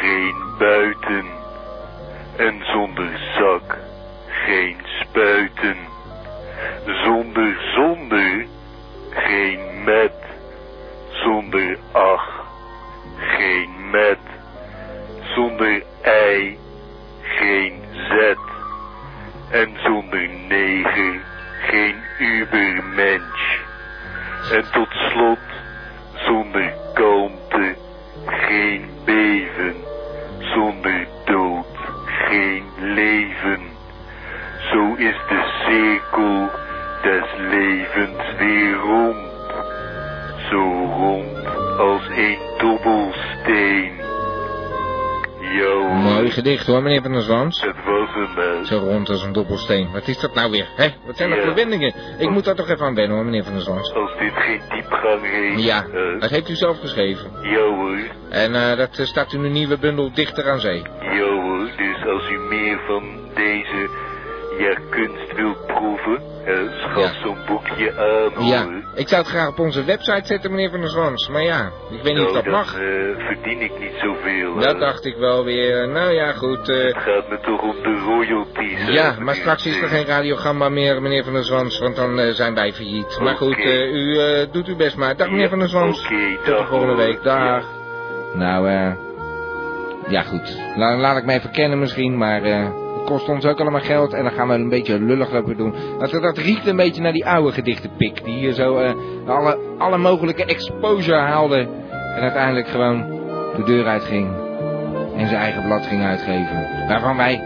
geen buiten. En zonder zak, geen spuiten. Zonder zonder, geen met. Zonder ach, geen met. Zonder ei, geen zet. En zonder neger, geen ubermensch. En tot slot, zonder kalmte, geen beven. Zonder dood, geen leven. Zo is de cirkel des levens weer rond. Zo rond als een dobbelsteen. Jo, Mooi gedicht hoor, meneer Van der Zwans. dat was hem. hè. Zo rond als een dobbelsteen. Wat is dat nou weer? Hè? Wat zijn dat Ja. wendingen? Ik moet daar toch even aan wennen hoor, meneer Van der Zwans. Als dit geen diepgang heeft. Ja, eh, dat heeft u zelf geschreven. ja hoor, En eh, dat eh, staat in uw nieuwe bundel Dichter aan Zee. ja hoor. Dus als u meer van deze ja, kunst wil proeven, schaf Ja. zo'n boekje aan hoor. Ja, ik zou het graag op onze website zetten, meneer Van der Zwans. Maar ja, ik weet niet of Nou, dat dan mag. eh, verdien ik niet zoveel. Dat hè. dacht ik wel weer. Nou ja, goed. eh, Het gaat me toch om de royalties. ja, maar straks is er geen radiogramma meer, meneer Van der Zwans. Want dan eh, zijn wij failliet. Maar goed, eh, u eh, doet uw best maar. Dag meneer Van der Zwans. Oké, Tot de dag, volgende week. Dag. Nou, eh... ja, goed. La- laat ik mij even kennen misschien, maar... eh kost ons ook allemaal geld en dan gaan we een beetje lullig lopen doen. Dat, dat riekt een beetje naar die oude gedichtenpik. Die hier zo eh, alle, alle mogelijke exposure haalde. En uiteindelijk gewoon de deur uitging. En zijn eigen blad ging uitgeven. Waarvan wij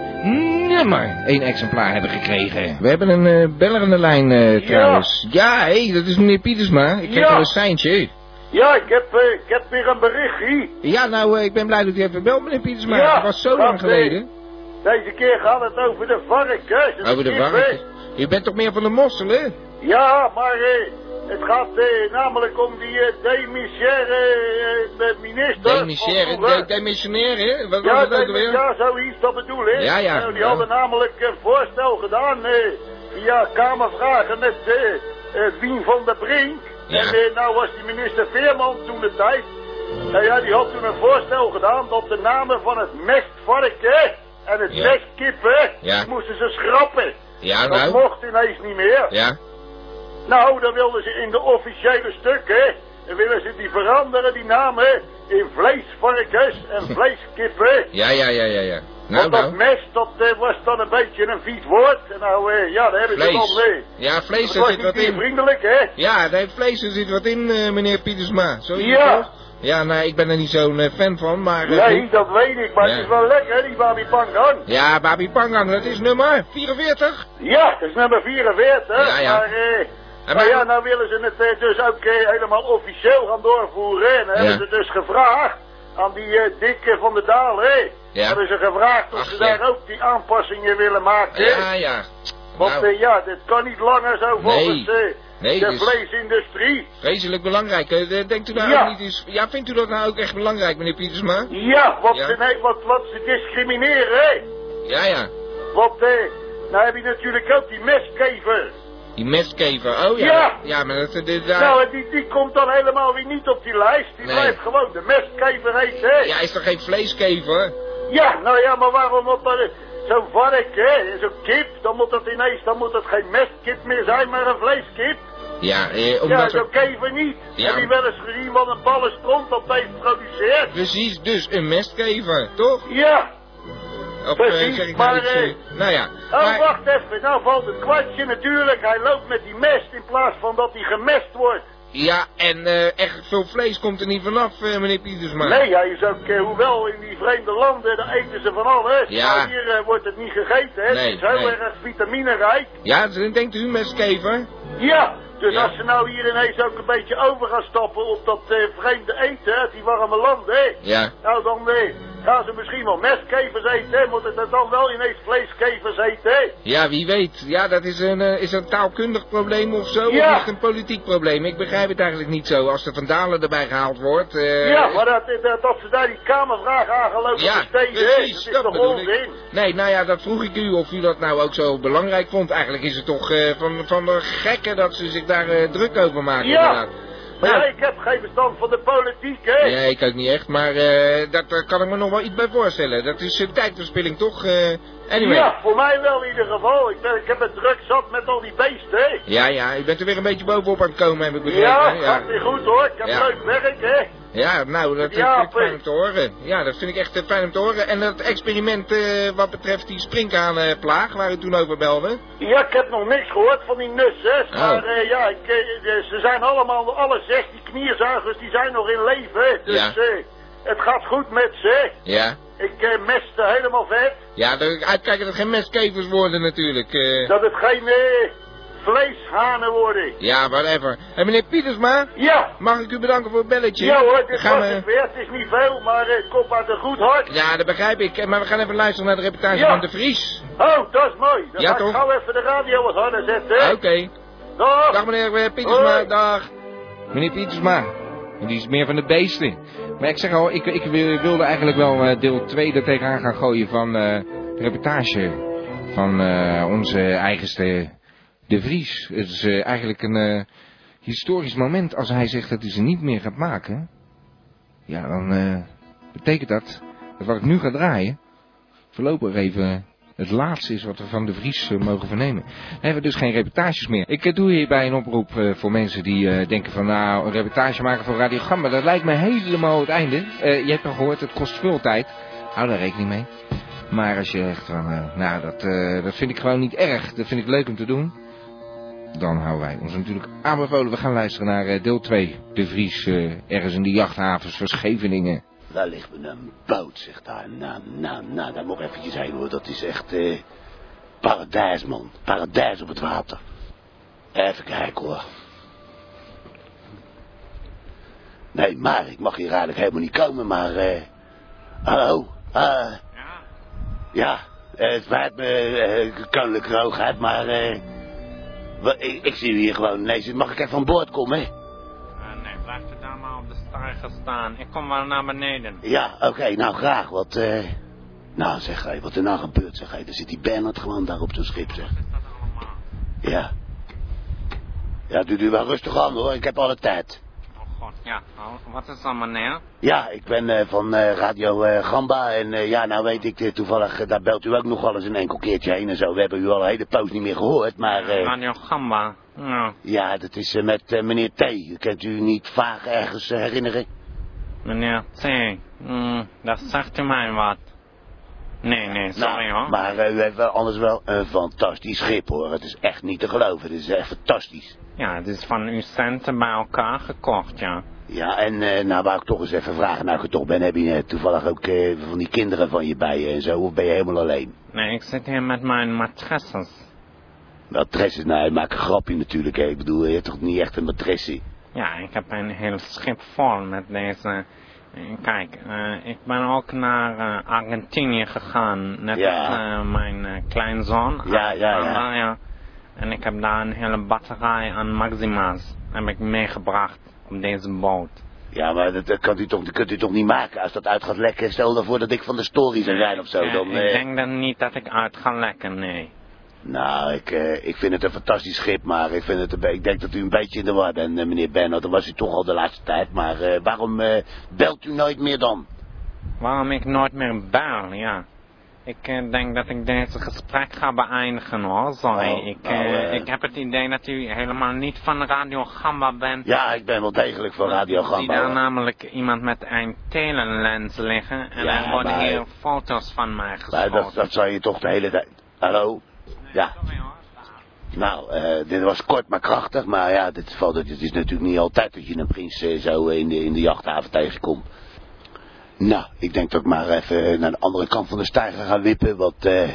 nummer één exemplaar hebben gekregen. We hebben een eh beller aan de lijn eh, trouwens. Ja, hé, dat is meneer Pietersma. Ik kreeg Ja. al een seintje. Ja, ik heb, eh, ik heb weer een berichtje. Ja, nou, eh, ik ben blij dat u even belt, meneer Pietersma. Ja, dat was zo lang eh, geleden. Deze keer gaat het over de varkens. en Over de varkens. U bent toch meer van de mosselen? Ja, maar eh, het gaat eh, namelijk om die eh, demissaire eh, de minister. Demissaire, van vroeger. de, demissionaire? Wat ja, was ook demi- alweer? ja, zoiets, dat bedoel ik. Ja, ja, Nou, die ja. hadden namelijk een voorstel gedaan eh, via Kamervragen met eh Wien van der Brink. Ja. En nou was die minister Veerman toen de tijd. Nou ja, die had toen een voorstel gedaan dat de namen van het mestvarken en het Ja. die moesten ze schrappen. Ja, dat nou. mocht ineens niet meer. Ja. Nou, dan wilden ze in de officiële stukken, willen ze die veranderen, die namen, in vleesvarkens en vleeskippen. Ja, ja, ja, ja, ja. Nou, Want dat nou. mes, dat eh, was dan een beetje een vies woord. En nou, eh, ja, daar hebben ze dan mee. Ja, vlees, was zit wat in. vriendelijk, hè? Ja, daar heeft vlees, er zit wat in, eh, meneer Pietersma. Zo is het Ja. toch? Ja, nou, ik ben er niet zo'n eh, fan van, maar... eh, Nee, dat weet ik, maar Ja. het is wel lekker, die Babi Pangan. Ja, Babi Pangang, dat is nummer 44. Ja, dat is nummer 44. Ja, ja. Maar, eh, nou maar- ja, nou willen ze het dus ook eh, helemaal officieel gaan doorvoeren. En Ja. hebben ze dus gevraagd aan die eh, dikke van de Dalen, hè. Ja. Hebben ze gevraagd of Ach, ze daar ook die aanpassingen willen maken. Ja, ja. Want Nou. ja, dit kan niet langer zo volgens Nee. Eh, Nee, de dus- vleesindustrie. Vreselijk belangrijk. Eh, Denkt u nou Ja. ook niet eens... Ja, vindt u dat nou ook echt belangrijk, meneer Pietersma? Ja, wat, Ja. Ze, nee, wat, wat ze discrimineren, hè. Ja, ja. Want, eh, nou heb je natuurlijk ook die meskever. Die mestkever, oh ja. Ja. Ja, maar dat... dit daar... Nou, en die, die komt dan helemaal weer niet op die lijst. Die Nee. blijft gewoon de meskever heten, hè. Ja, is toch geen vleeskever? Ja, nou ja, maar waarom moet er zo'n vark, hè, zo'n kip, dan moet dat ineens, dan moet dat geen mestkip meer zijn, maar een vleeskip. Ja, eh, ja, omdat... zo'n kever niet. Ja. Heb je wel eens gezien wat een ballenstront dat heeft geproduceerd? Precies, dus een mestkever, toch? Ja. Of eh, Precies, zeg ik nou maar, iets... eh, nou ja. Oh, maar- wacht even, nou valt het kwartje natuurlijk. Hij loopt met die mest in plaats van dat hij gemest wordt. Ja, en eh, echt veel vlees komt er niet vanaf, eh, meneer Pietersma. Nee, hij is ook, eh, hoewel in die vreemde landen, daar eten ze van alles. Ja. Maar hier wordt het niet gegeten, hè. Nee, het is heel nee. erg vitaminerijk. Ja, denkt u mestkever? Ja, dus Ja. als ze nou hier ineens ook een beetje over gaan stappen op dat vreemde eten uit die warme landen, hè. Ja. Nou, dan eh, gaan ze misschien wel mestkevers eten, hè. Moet het dan wel ineens vleeskevers eten. Ja, wie weet. Ja, dat is een, eh, is een taalkundig probleem of zo? Ja. Of is het een politiek probleem? Ik begrijp het eigenlijk niet zo. Als de Vandalen erbij gehaald wordt... eh, ja, maar dat, dat, dat ze daar die kamervraag aan gaan lopen Ja, besteden, precies, Dat is toch onzin? Nee, nou ja, dat vroeg ik u of u dat nou ook zo belangrijk vond. Eigenlijk is het toch eh, van, van de gekken dat ze zich daar druk over maken. Ja. inderdaad. Maar Nou, ja, ik heb geen verstand van de politiek, hè. Ja, ik ook niet echt, maar eh, daar daar kan ik me nog wel iets bij voorstellen. Dat is uh, tijdverspilling toch? eh anyway. Ja, voor mij wel in ieder geval. Ik, ben, ik heb het druk zat met al die beesten, hè. Ja, ja, u bent er weer een beetje bovenop aan het komen, heb ik begrepen. Ja, hè? gaat weer goed hoor. Ik heb Ja. leuk werk, hè. Ja, nou, dat Ja, vind ik fijn om te horen. Ja, dat vind ik echt eh, fijn om te horen. En dat experiment eh, wat betreft die sprinkhaanplaag, waar u toen over belde. Ja, ik heb nog niks gehoord van die nussen. Oh. Maar eh, ja, ik, ze zijn allemaal, alle zes die knierzuigers, die zijn nog in leven. Dus Ja. het gaat goed met ze. Ja. Ik mest helemaal vet. Ja, uitkijken dat het geen mestkevers worden natuurlijk. Dat het geen vleeshanen worden. Ja, whatever. En meneer Pietersma? Ja. Mag ik u bedanken voor het belletje? Ja hoor, dit gaan was we... het weer. Het is niet veel, maar eh, het komt uit een goed hart. Ja, dat begrijp ik. Maar we gaan even luisteren naar de reportage Ja. van De Vries. Oh, dat is mooi. Dan Ja, ga ik toch? gauw even de radio wat harder zetten. Oké. Dag. Dag meneer eh, Pietersma, Hoi. dag. Meneer Pietersma. Die is meer van de beesten. Maar ik zeg al, ik, ik wil- wilde eigenlijk wel eh, deel 2 er tegenaan gaan gooien van eh, de reportage van eh, onze eigenste De Vries. Het is eh, eigenlijk een eh, historisch moment als hij zegt dat hij ze niet meer gaat maken. Ja, dan eh, betekent dat dat wat ik nu ga draaien voorlopig even het laatste is wat we van De Vries mogen vernemen. Dan hebben we dus geen reportages meer. Ik doe hierbij een oproep voor mensen die denken van nou een reportage maken voor Radio Gamba. Dat lijkt me helemaal het einde. Je hebt al gehoord, het kost veel tijd. Hou daar rekening mee. Maar als je echt van, nou dat, dat vind ik gewoon niet erg. Dat vind ik leuk om te doen. Dan houden wij ons natuurlijk aanbevolen. We gaan luisteren naar eh, deel 2. De Vries eh, ergens in de jachthavens van Scheveningen. Daar ligt me een boot, zegt daar. Nou, nou, nou, daar moet eventjes heen hoor. Dat is echt eh, paradijs, man. Paradijs op het water. Even kijken hoor. Nee, maar ik mag hier eigenlijk helemaal niet komen, maar... eh hallo? eh ja, eh, het spijt me, eh koninklijke hoogheid, maar... eh ik, ik zie u hier gewoon ineens. Mag ik even aan boord komen, hè? Eh, nee, blijf er daar maar op de steiger staan. Ik kom wel naar beneden. Ja, oké, nou graag, wat... eh nou, zeg, hé, wat er nou gebeurt, zeg, hé. Dan zit die Bernard gewoon daar op zo'n schip, zeg. Ja. Ja, doe u wel rustig aan, hoor. Ik heb alle tijd. Ja. Oh, wat is dan, meneer? Ja, ik ben eh, van eh, Radio eh, Gamba en ja, nou weet ik toevallig, daar belt u ook nog wel eens een enkel keertje heen en zo. We hebben u al een hele poos niet meer gehoord, maar Radio Gamba. Ja. ja, dat is met meneer T. U kent u niet vaag ergens herinneren? Meneer T. Mm, dat zegt u mij wat. Nee, nee, sorry Nou, hoor. Maar eh, u heeft wel anders wel een fantastisch schip hoor. Het is echt niet te geloven. Het is echt fantastisch. Ja, het is van uw centen bij elkaar gekocht, ja. Ja, en eh, nou wou ik toch eens even vragen, nou ik er toch ben, heb je eh, toevallig ook eh, van die kinderen van je bij je en zo, of ben je helemaal alleen? Nee, ik zit hier met mijn matresses. Matresses, nou, ik maak een grapje natuurlijk, hè. ik bedoel, je hebt toch niet echt een matressie? Ja, ik heb een heel schip vol met deze... Kijk, eh, ik ben ook naar eh, Argentinië gegaan, net Ja. als eh, mijn kleinzoon. Ja, ja, ja. Ah, ja. En ik heb daar een hele batterij aan Maxima's heb ik meegebracht op deze boot. Ja, maar dat, dat, kan u toch, dat kunt u toch niet maken als dat uit gaat lekken? Stel ervoor dat ik van de story zou zijn of zo, dan... ik denk dan niet dat ik uit ga lekken, nee. Nou, ik, eh, ik vind het een fantastisch schip, maar ik, vind het een ik denk dat u een beetje in de war bent, eh, meneer Bernhard. Dat was u toch al de laatste tijd, maar eh, waarom belt u nooit meer dan? Waarom ik nooit meer bel, ja. Ik denk dat ik deze gesprek ga beëindigen hoor, sorry. Oh, ik, nou, ik heb het idee dat u helemaal niet van Radio Gamba bent. Ja, ik ben wel degelijk van Radio Ik zie Gamba. daar namelijk iemand met een telelens liggen en Ja, er worden maar- hier foto's van mij Maar geschoten. dat, dat zou je toch de hele tijd... Hallo? Ja. Nou, eh, dit was kort maar krachtig, maar ja, dit valt, het is natuurlijk niet altijd dat je een prins eh, zo in de, in de jachthaven tegenkomt. Nou, ik denk dat ik maar even naar de andere kant van de steiger ga wippen, want eh,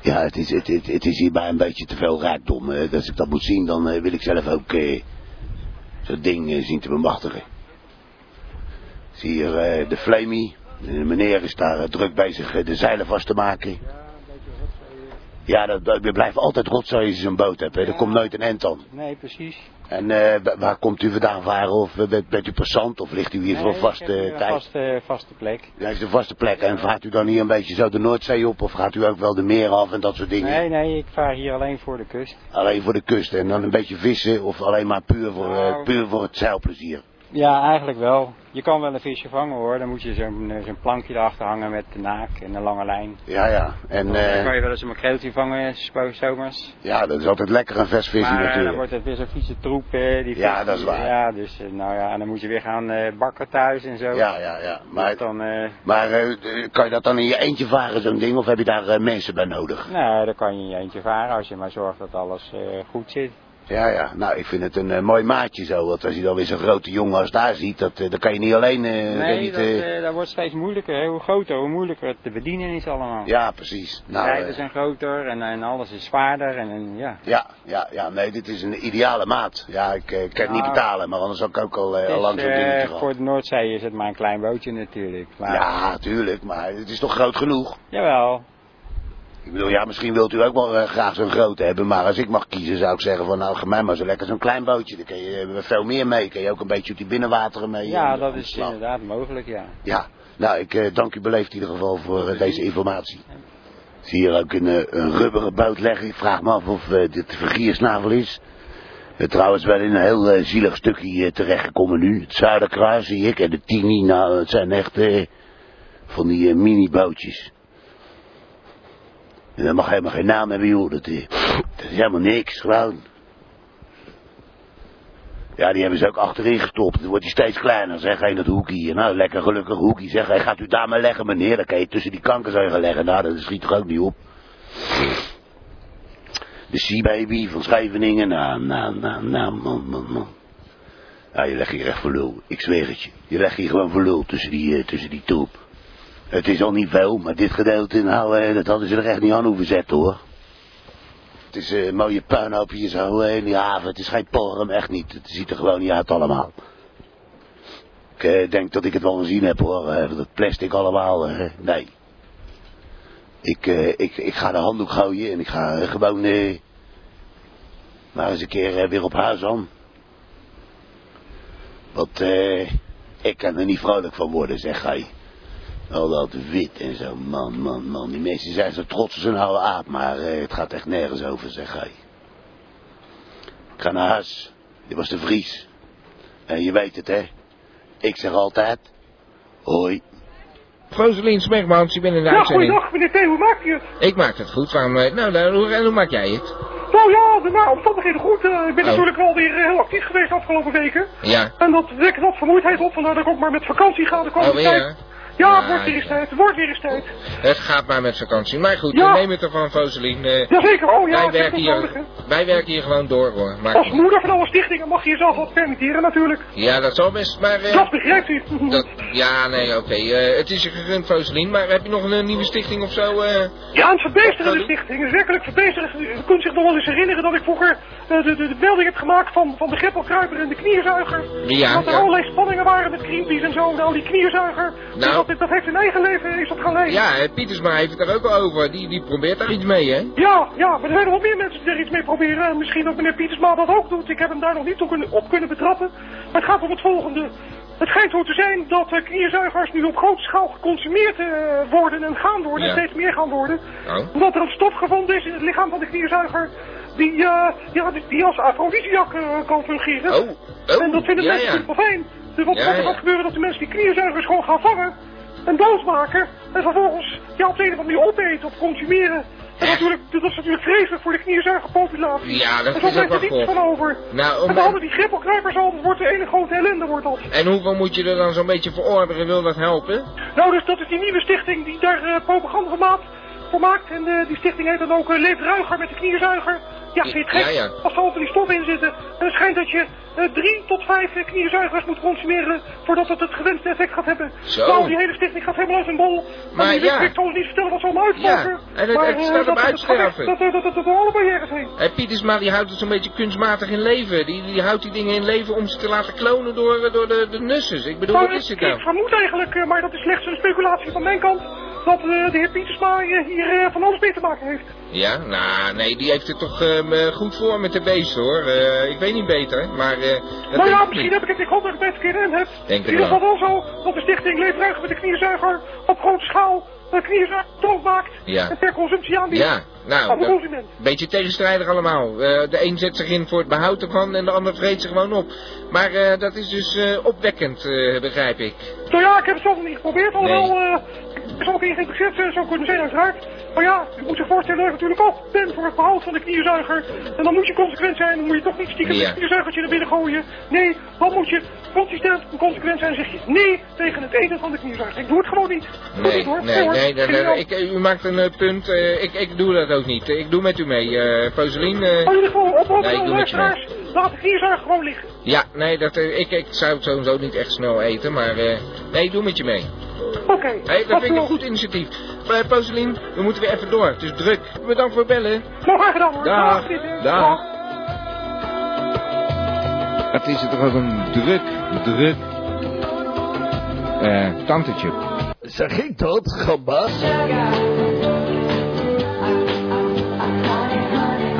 ja, het is, het, het, het is hierbij een beetje te veel rijkdom. Eh, als ik dat moet zien, dan eh, wil ik zelf ook eh, zo'n ding eh, zien te bemachtigen. Zie hier eh, de Flamey. De meneer is daar eh, druk bezig eh, de zeilen vast te maken. Ja, dat, dat, blijft altijd rotzooi als je zo'n boot hebt. Hè. Er komt nooit een end aan. Nee, precies. En eh, wa- waar komt u vandaan varen? Of eh, bent, bent u passant? Of ligt u hier voor Nee, een vaste hier een tijd? vaste, vaste plek. Ja, is een vaste plek. En vaart u dan hier een beetje zo de Noordzee op? Of gaat u ook wel de meer af en dat soort dingen? Nee, nee, ik vaar hier alleen voor de kust. Alleen voor de kust en dan een beetje vissen? Of alleen maar puur voor, eh, Nou. puur voor het zeilplezier? Ja, eigenlijk wel. Je kan wel een visje vangen hoor. Dan moet je zo'n eh, zo'n plankje erachter hangen met de naak en een lange lijn. Ja, ja. En Dan eh, eh, kan je wel eens een makreeltje vangen, spo- zomers. ja, dat is altijd lekker een vers visje maar eh, dan natuurlijk. wordt het weer zo'n vieze troep. eh, die Ja, dat is waar. Ja, dus eh, nou ja, en dan moet je weer gaan eh, bakken thuis en zo. Ja, ja, ja. Maar, Dus dan, eh, maar eh, kan je dat dan in je eentje varen, zo'n ding? Of heb je daar eh, mensen bij nodig? nou, dan kan je in je eentje varen als je maar zorgt dat alles eh, goed zit. Ja, ja. Nou, ik vind het een eh, mooi maatje zo. Want als je dan weer zo'n grote jongen als daar ziet, dat, eh, dan kan je niet alleen... eh, Nee, niet, dat, dat wordt steeds moeilijker. hè. Hoe groter, hoe moeilijker het te bedienen is allemaal. Ja, precies. Nou, Rijden eh, zijn groter en, en alles is zwaarder en, en ja. ja, ja, ja. Nee, dit is een ideale maat. Ja, ik kan het niet Nou, betalen, maar anders had ik ook al, al lang zo'n dingetje gehad. voor de Noordzee is het maar een klein bootje natuurlijk. Maar, Ja, tuurlijk. Maar het is toch groot genoeg? Jawel. Ik bedoel, ja, misschien wilt u ook wel eh, graag zo'n grote hebben, maar als ik mag kiezen zou ik zeggen van nou, ga mij maar zo lekker zo'n klein bootje. Daar kun je eh, veel meer mee. Kun je ook een beetje op die binnenwateren mee. Ja, eh, dat is inderdaad mogelijk, ja. Ja, nou, ik dank u beleefd in ieder geval voor deze informatie. zie hier ook een, een rubberen boot liggen. Ik vraag me af of dit de vergiersnavel is. Trouwens wel in een heel zielig stukje terechtgekomen nu. Het Zuiderkruis zie ik en de Tini. Nou, het zijn echt van die mini-bootjes. En dat mag helemaal geen naam hebben, joh. Dat, eh, dat is helemaal niks, gewoon. Ja, die hebben ze ook achterin gestopt. Dan wordt hij steeds kleiner, zeg hij, dat hoekje. Nou, lekker gelukkig hoekje, zeg hij. Gaat u daar maar leggen, meneer. Dan kan je tussen die kankers gaan leggen. Nou, dat schiet toch ook niet op. De Sea Baby van Scheveningen. Nou, nou, nou, nou, man, man, man. Ja, je legt hier echt voor lul. Ik zweer het je. Je legt hier gewoon voor lul tussen die, eh, tussen die troep. Het is al niet veel, maar dit gedeelte, nou, eh, dat hadden ze er echt niet aan hoeven zetten, hoor. Het is eh, een mooie puinhoop hier zo in die haven. Het is geen porrum, echt niet. Het ziet er gewoon niet uit allemaal. Ik eh, denk dat ik het wel gezien heb, hoor. dat plastic allemaal, nee. Ik, ik, ik ga de handdoek gooien en ik ga gewoon maar eens een keer weer op huis aan. Want ik kan er niet vrolijk van worden, zeg hij. Al dat wit en zo, man, man, man. Die mensen zijn zo trots als een oude aap, maar eh, het gaat echt nergens over, zeg hij. Ik ga naar huis. Dit was de Vries. En je weet het, hè. Ik zeg altijd, hoi. Roselien Smegmans, je bent in de Ja, uitzending. goeiedag meneer Theo, hoe maakt u het? Ik maak het goed. Waarom, eh, nou, nou, hoe, en hoe maak jij het? Nou ja, de nou, omstandigheden goed. Eh, ik ben Oh. natuurlijk wel weer eh, heel actief geweest de afgelopen weken. Ja. En dat wekt wat vermoeidheid op, vandaar dat ik ook maar met vakantie ga de komende Oh, tijd. weer? Ja, het wordt weer eens tijd, het wordt weer eens tijd. Het gaat maar met vakantie. Maar goed, Ja. neem het ervan, Roselien. Eh, Jazeker, oh ja, wij, werken nodig, hier, wij werken hier gewoon door, hoor. Als moeder van alle stichtingen mag je jezelf wat permitteren natuurlijk. ja, dat zal best, maar... eh, Dat begrijpt u. dat, ja, nee, oké. eh, het is je gegund, Roselien. Maar heb je nog een, nieuwe stichting of zo? Ja, een verbeterde stichting. Een werkelijk verbeterde. U kunt zich nog wel eens herinneren dat ik vroeger de, de, de melding heb gemaakt van, van de greppelkruiper en de knierzuiger. Ja, dat er ja. allerlei spanningen waren met Greenpeace en zo. Nou, die knierzuiger, Nou. Dat, dat heeft een eigen leven, is dat gaan. Ja, eh, Pietersma heeft het er ook al over. Die, die probeert daar iets mee, hè? Ja, ja, maar er zijn nog wel meer mensen die er iets mee proberen. En misschien dat meneer Pietersma dat ook doet. Ik heb hem daar nog niet op kunnen, op kunnen betrappen. Maar het gaat om het volgende. Het schijnt zo te zijn dat uh, knierzuigers nu op grote schaal geconsumeerd eh, worden en gaan worden. Ja. En steeds meer gaan worden. Oh. Omdat er een stof gevonden is in het lichaam van de knierzuiger. Die, eh, ja, die, die als afrodisiac eh, kan fungeren. Oh, oh, en dat vinden ja, mensen ja. natuurlijk wel fijn. Dus wat Ja, wat er gaat gebeuren dat de mensen die knierzuigers gewoon gaan vangen. En doodmaken. En vervolgens ja, op de een of andere manier opeten of consumeren. En natuurlijk, dat is natuurlijk vreselijk voor de knierzuigerpopulatie. Ja, dat en is ook blijft er wel niets van over. Nou, om- en dan hadden die grippelkruipers al, dat wordt de ene grote ellende wordt dat. En hoeveel moet je er dan zo'n beetje verorberen? Wil dat helpen? Nou, dus dat is die nieuwe stichting die daar eh, propaganda van maakt, voor maakt. En eh, die stichting heet dan ook uh, Leef Ruiger met de knierzuiger. Ja, vind je het gek? Ja, ja. Als er die stoffen in zitten. En het schijnt dat je eh, drie tot vijf eh, knierzuigers moet consumeren voordat het het gewenste effect gaat hebben. Zo. Nou, die hele stichting gaat helemaal uit zijn bol. Maar Maar ik ja. ik zal niet vertellen wat ze allemaal uitpakken. Ja, en het- maar, het eh, staat op dat- uitsterven. Dat dat- dat- dat- dat door alle barrières heen. En Pietersma die houdt het zo'n beetje kunstmatig in leven. Die, die houdt die dingen in leven om ze te laten klonen door, door de, de nusses. Ik bedoel, Nou, wat is het ik, ik nou? vermoed eigenlijk, maar dat is slechts een speculatie van mijn kant, dat eh, de heer Pietersma hier eh, van alles mee te maken heeft. Ja, nou, nee, die heeft het toch ehm, eh, goed voor met de beesten hoor. Ik weet niet beter, maar nou ja, misschien heb ik het, het het verkeerd in heb. Denk in het ieder wel. geval wel zo dat de stichting Leefruiger met de knierzuiger op grote schaal een knierzuiger doodmaakt Ja. en ter consumptie aanbiedt Ja, nou, de consument. beetje tegenstrijdig allemaal. De een zet zich in voor het behoud ervan en de ander vreet zich gewoon op. Maar dat is dus opwekkend, begrijp ik. Nou ja, ik heb het zelf niet geprobeerd, alhoewel eh in geïnteresseerd eh, zou kunnen zijn uiteraard. Maar ja, je moet je voorstellen dat ik natuurlijk ook ben voor het behoud van de knierzuiger. En dan moet je consequent zijn, dan moet je toch niet stiekem Ja. een knierzuigertje naar binnen gooien. Nee, dan moet je consistent en consequent zijn en zeg je nee tegen het eten van de knierzuiger. Ik doe het gewoon niet. Nee, het hoor. nee, nee, nee, nee, ramp. ik, u maakt een eh, punt. eh, ik, ik doe dat ook niet. Ik doe met u mee. Foselien, eh, Maar in ieder geval, oproep Nee, ik aan de doe met je mee. luisteraars, laat de knierzuiger gewoon liggen. Ja, nee, dat, eh, ik, ik zou het sowieso niet echt snel eten, maar eh, nee, doe met je mee. Oké. Hey, dat vind ik een goed initiatief. Uh, Poselien, we moeten weer even door. Het is druk. Bedankt voor het bellen. Nou, graag gedaan hoor. Dag. Dag. Dag. Dag. Het is toch ook een druk, druk eh tantetje. Zeg ik dat, gamba?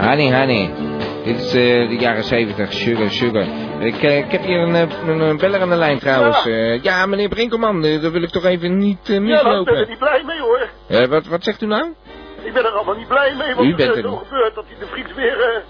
Honey, honey. Dit is eh, de jaren 70, sugar, sugar. Ik, eh, ik heb hier een, eh, een, een beller aan de lijn trouwens. Eh, ja, meneer Brinkelman, daar wil ik toch even niet eh, Ja, daar ben ik mislopen. niet blij mee hoor. Wat, wat zegt u nou? ik ben er allemaal niet blij mee. Want U bent er is zo gebeurd dat hij de Vries weer,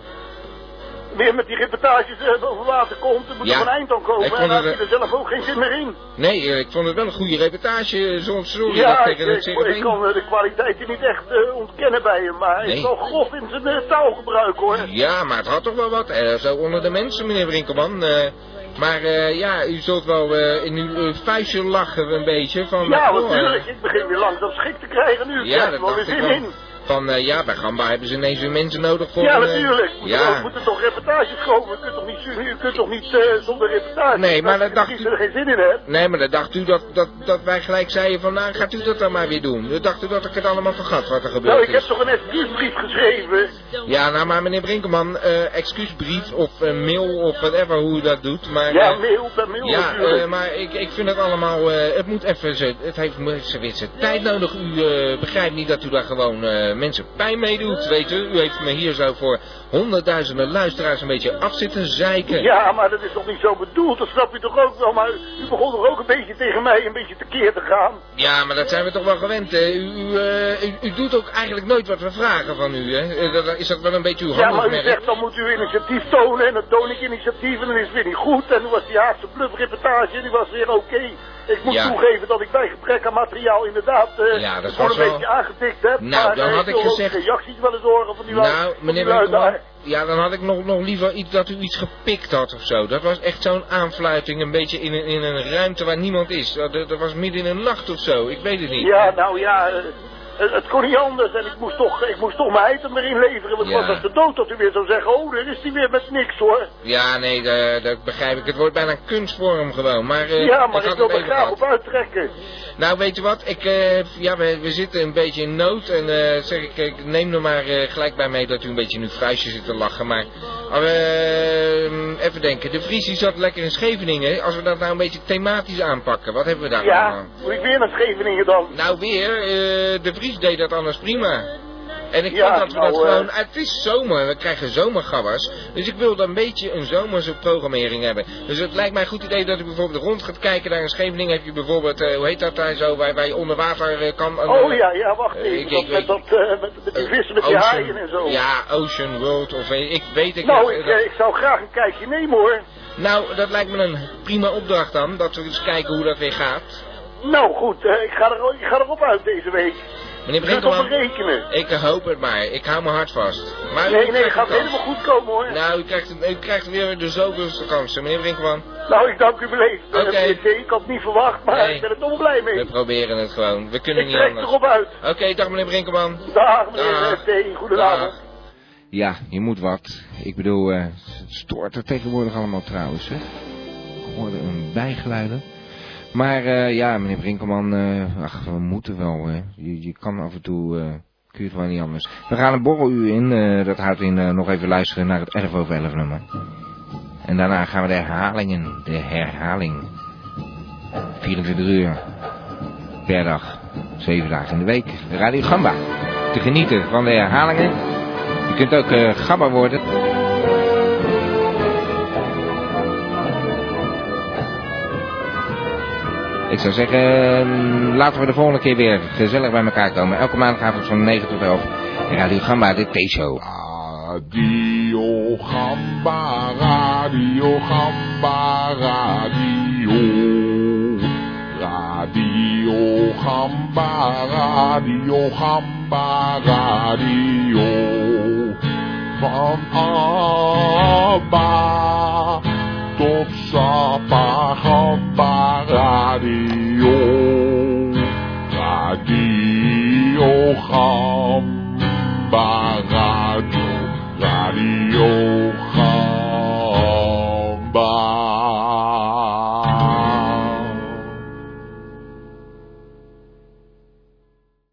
weer met die reportages eh, boven water komt. Er moet Ja, eind aan komen. En daar heb je er zelf ook geen zin meer in. Nee, eh, ik vond het wel een goede reportage, soms sorry dat Ja, ik ik, tegen het ik, ik kan eh, de kwaliteiten niet echt eh, ontkennen bij hem. Maar hij is Nee. wel grof in zijn eh, taalgebruik hoor. Ja, maar het had toch wel wat. eh, zo onder de mensen, meneer Brinkelman. eh, maar eh, ja, u zult wel eh, in uw eh, vuistje lachen een beetje. Van, Ja, oh, eh, natuurlijk. Ik begin weer langzaam schik te krijgen nu. Ik Ja, dat er wel weer zin in. Van, eh, ja, bij Gamba hebben ze ineens weer mensen nodig voor... Ja, eh, natuurlijk. Moet er, ja, moeten toch reportages komen. Je kunt toch niet, je kunt toch niet eh, zonder reportage. Nee, maar dat dacht u- er geen zin in hebt. Nee, maar dan dacht u dat, dat, dat wij gelijk zeiden van, nou, gaat u dat dan maar weer doen. Dan dacht u dat ik het allemaal vergat wat er gebeurd Nou, ik heb is. toch een excuusbrief geschreven. Ja, nou, maar meneer Brinkelman, eh, excuusbrief of mail of whatever hoe u dat doet, maar... Ja, mail per mail Ja, maar ik, ik vind het allemaal, het moet even, het heeft weer zijn tijd nodig. U begrijpt niet dat u daar gewoon mensen pijn mee doet, weet u. U heeft me hier zo voor honderdduizenden luisteraars een beetje af zitten zeiken. Ja, maar dat is toch niet zo bedoeld, dat snap je toch ook wel. Maar u begon toch ook een beetje tegen mij een beetje tekeer te gaan. Ja, maar dat zijn we toch wel gewend. hè. U, u, eh, u, u doet ook eigenlijk nooit wat we vragen van u, hè. Eh, dat- Is dat wel een beetje uw Ja, maar u zegt dan moet u initiatief tonen en dan toon ik initiatief en dan is het weer niet goed. En toen was die Haagse bluffreportage en die was weer oké. Ik moet Ja. toegeven dat ik bij gebrek aan materiaal inderdaad eh Ja, dat was een wel- beetje aangedikt heb. Nou, maar, dan had ik gezegd- reacties wel eens horen van die Nou, van meneer Winkelman, ja, dan had ik nog, nog liever iets dat u iets gepikt had of zo. Dat was echt zo'n aanfluiting, een beetje in een, in een ruimte waar niemand is. Dat, dat was midden in de nacht of zo, ik weet het niet. Ja, nou ja, eh, het, het kon niet anders en ik moest toch, ik moest toch mijn item erin leveren. Want Ja. het was als de dood dat u weer zou zeggen, oh, daar is hij weer met niks hoor. Ja, nee, dat, dat begrijp ik. Het wordt bijna een kunstvorm gewoon. Maar, eh, ja, maar ik, had wil er graag op uittrekken. Nou, weet je wat? Ik, eh, ja, we, we zitten een beetje in nood. En eh, zeg ik, ik neem er maar eh, gelijk bij mee dat u een beetje in uw vuistje zit te lachen. Maar eh, even denken. De Vries die zat lekker in Scheveningen. Als we dat nou een beetje thematisch aanpakken. Wat hebben we daar Ja, moet ik weer naar Scheveningen dan? Nou weer, eh, de Vries deed dat anders prima. En ik Ja, vond dat we nou, dat eh, gewoon... Het is zomer, we krijgen zomergabbers. Dus ik wilde een beetje een zomerse programmering hebben. Dus het lijkt mij een goed idee dat u bijvoorbeeld rond gaat kijken naar een Scheveningen. Heb je bijvoorbeeld, eh, hoe heet dat daar zo, waar, waar je onder water eh, kan... Oh ja, ja, wacht even. ik- dat, ik- met, dat, met, met die vissen, met die haaien en zo. Ja, Ocean World of ik weet ik nou, niet. ik, eh, ik zou graag een kijkje nemen hoor. Nou, dat lijkt me een prima opdracht dan. Dat we eens kijken hoe dat weer gaat. Nou goed, ik, ga er, ik ga erop uit deze week. Meneer rekenen. ik hoop het maar. Ik hou mijn hart vast. Maar Nee, nee, het gaat helemaal goed komen hoor. Nou, u krijgt, u krijgt weer de zoveelste kansen, meneer Brinkman. Nou, ik dank u beleefd. Oké. Ik had het niet verwacht, maar Nee. ik ben er toch wel blij mee. We proberen het gewoon. We kunnen Ik niet trek anders. erop uit. Oké, dag meneer Brinkelman. Dag meneer. T. Goedenavond. Dag. Ja, je moet wat. Ik bedoel, eh, het stoort er tegenwoordig allemaal trouwens, hè. Ik hoorde een bijgeluiden. Maar eh, ja, meneer Brinkelman, eh, ach, we moeten wel. Je, je kan af en toe, eh, kun je het gewoon niet anders. We gaan een borreluur in, dat houdt in nog even luisteren naar het 11 over 11 nummer. En daarna gaan we de herhalingen, de herhaling. 24 uur per dag, 7 dagen in de week. Radio Gamba. Te genieten van de herhalingen. Je kunt ook Gamba worden. Ik zou zeggen, eh, laten we de volgende keer weer gezellig bij elkaar komen. Elke maandagavond van 9 tot 11. Radio Gamba, de T-show. Radio Gamba, Radio Gamba, Radio. Radio Gamba, Radio Gamba, Radio. Van Abba tot Sapa Gamba. Radio, Radio Gam.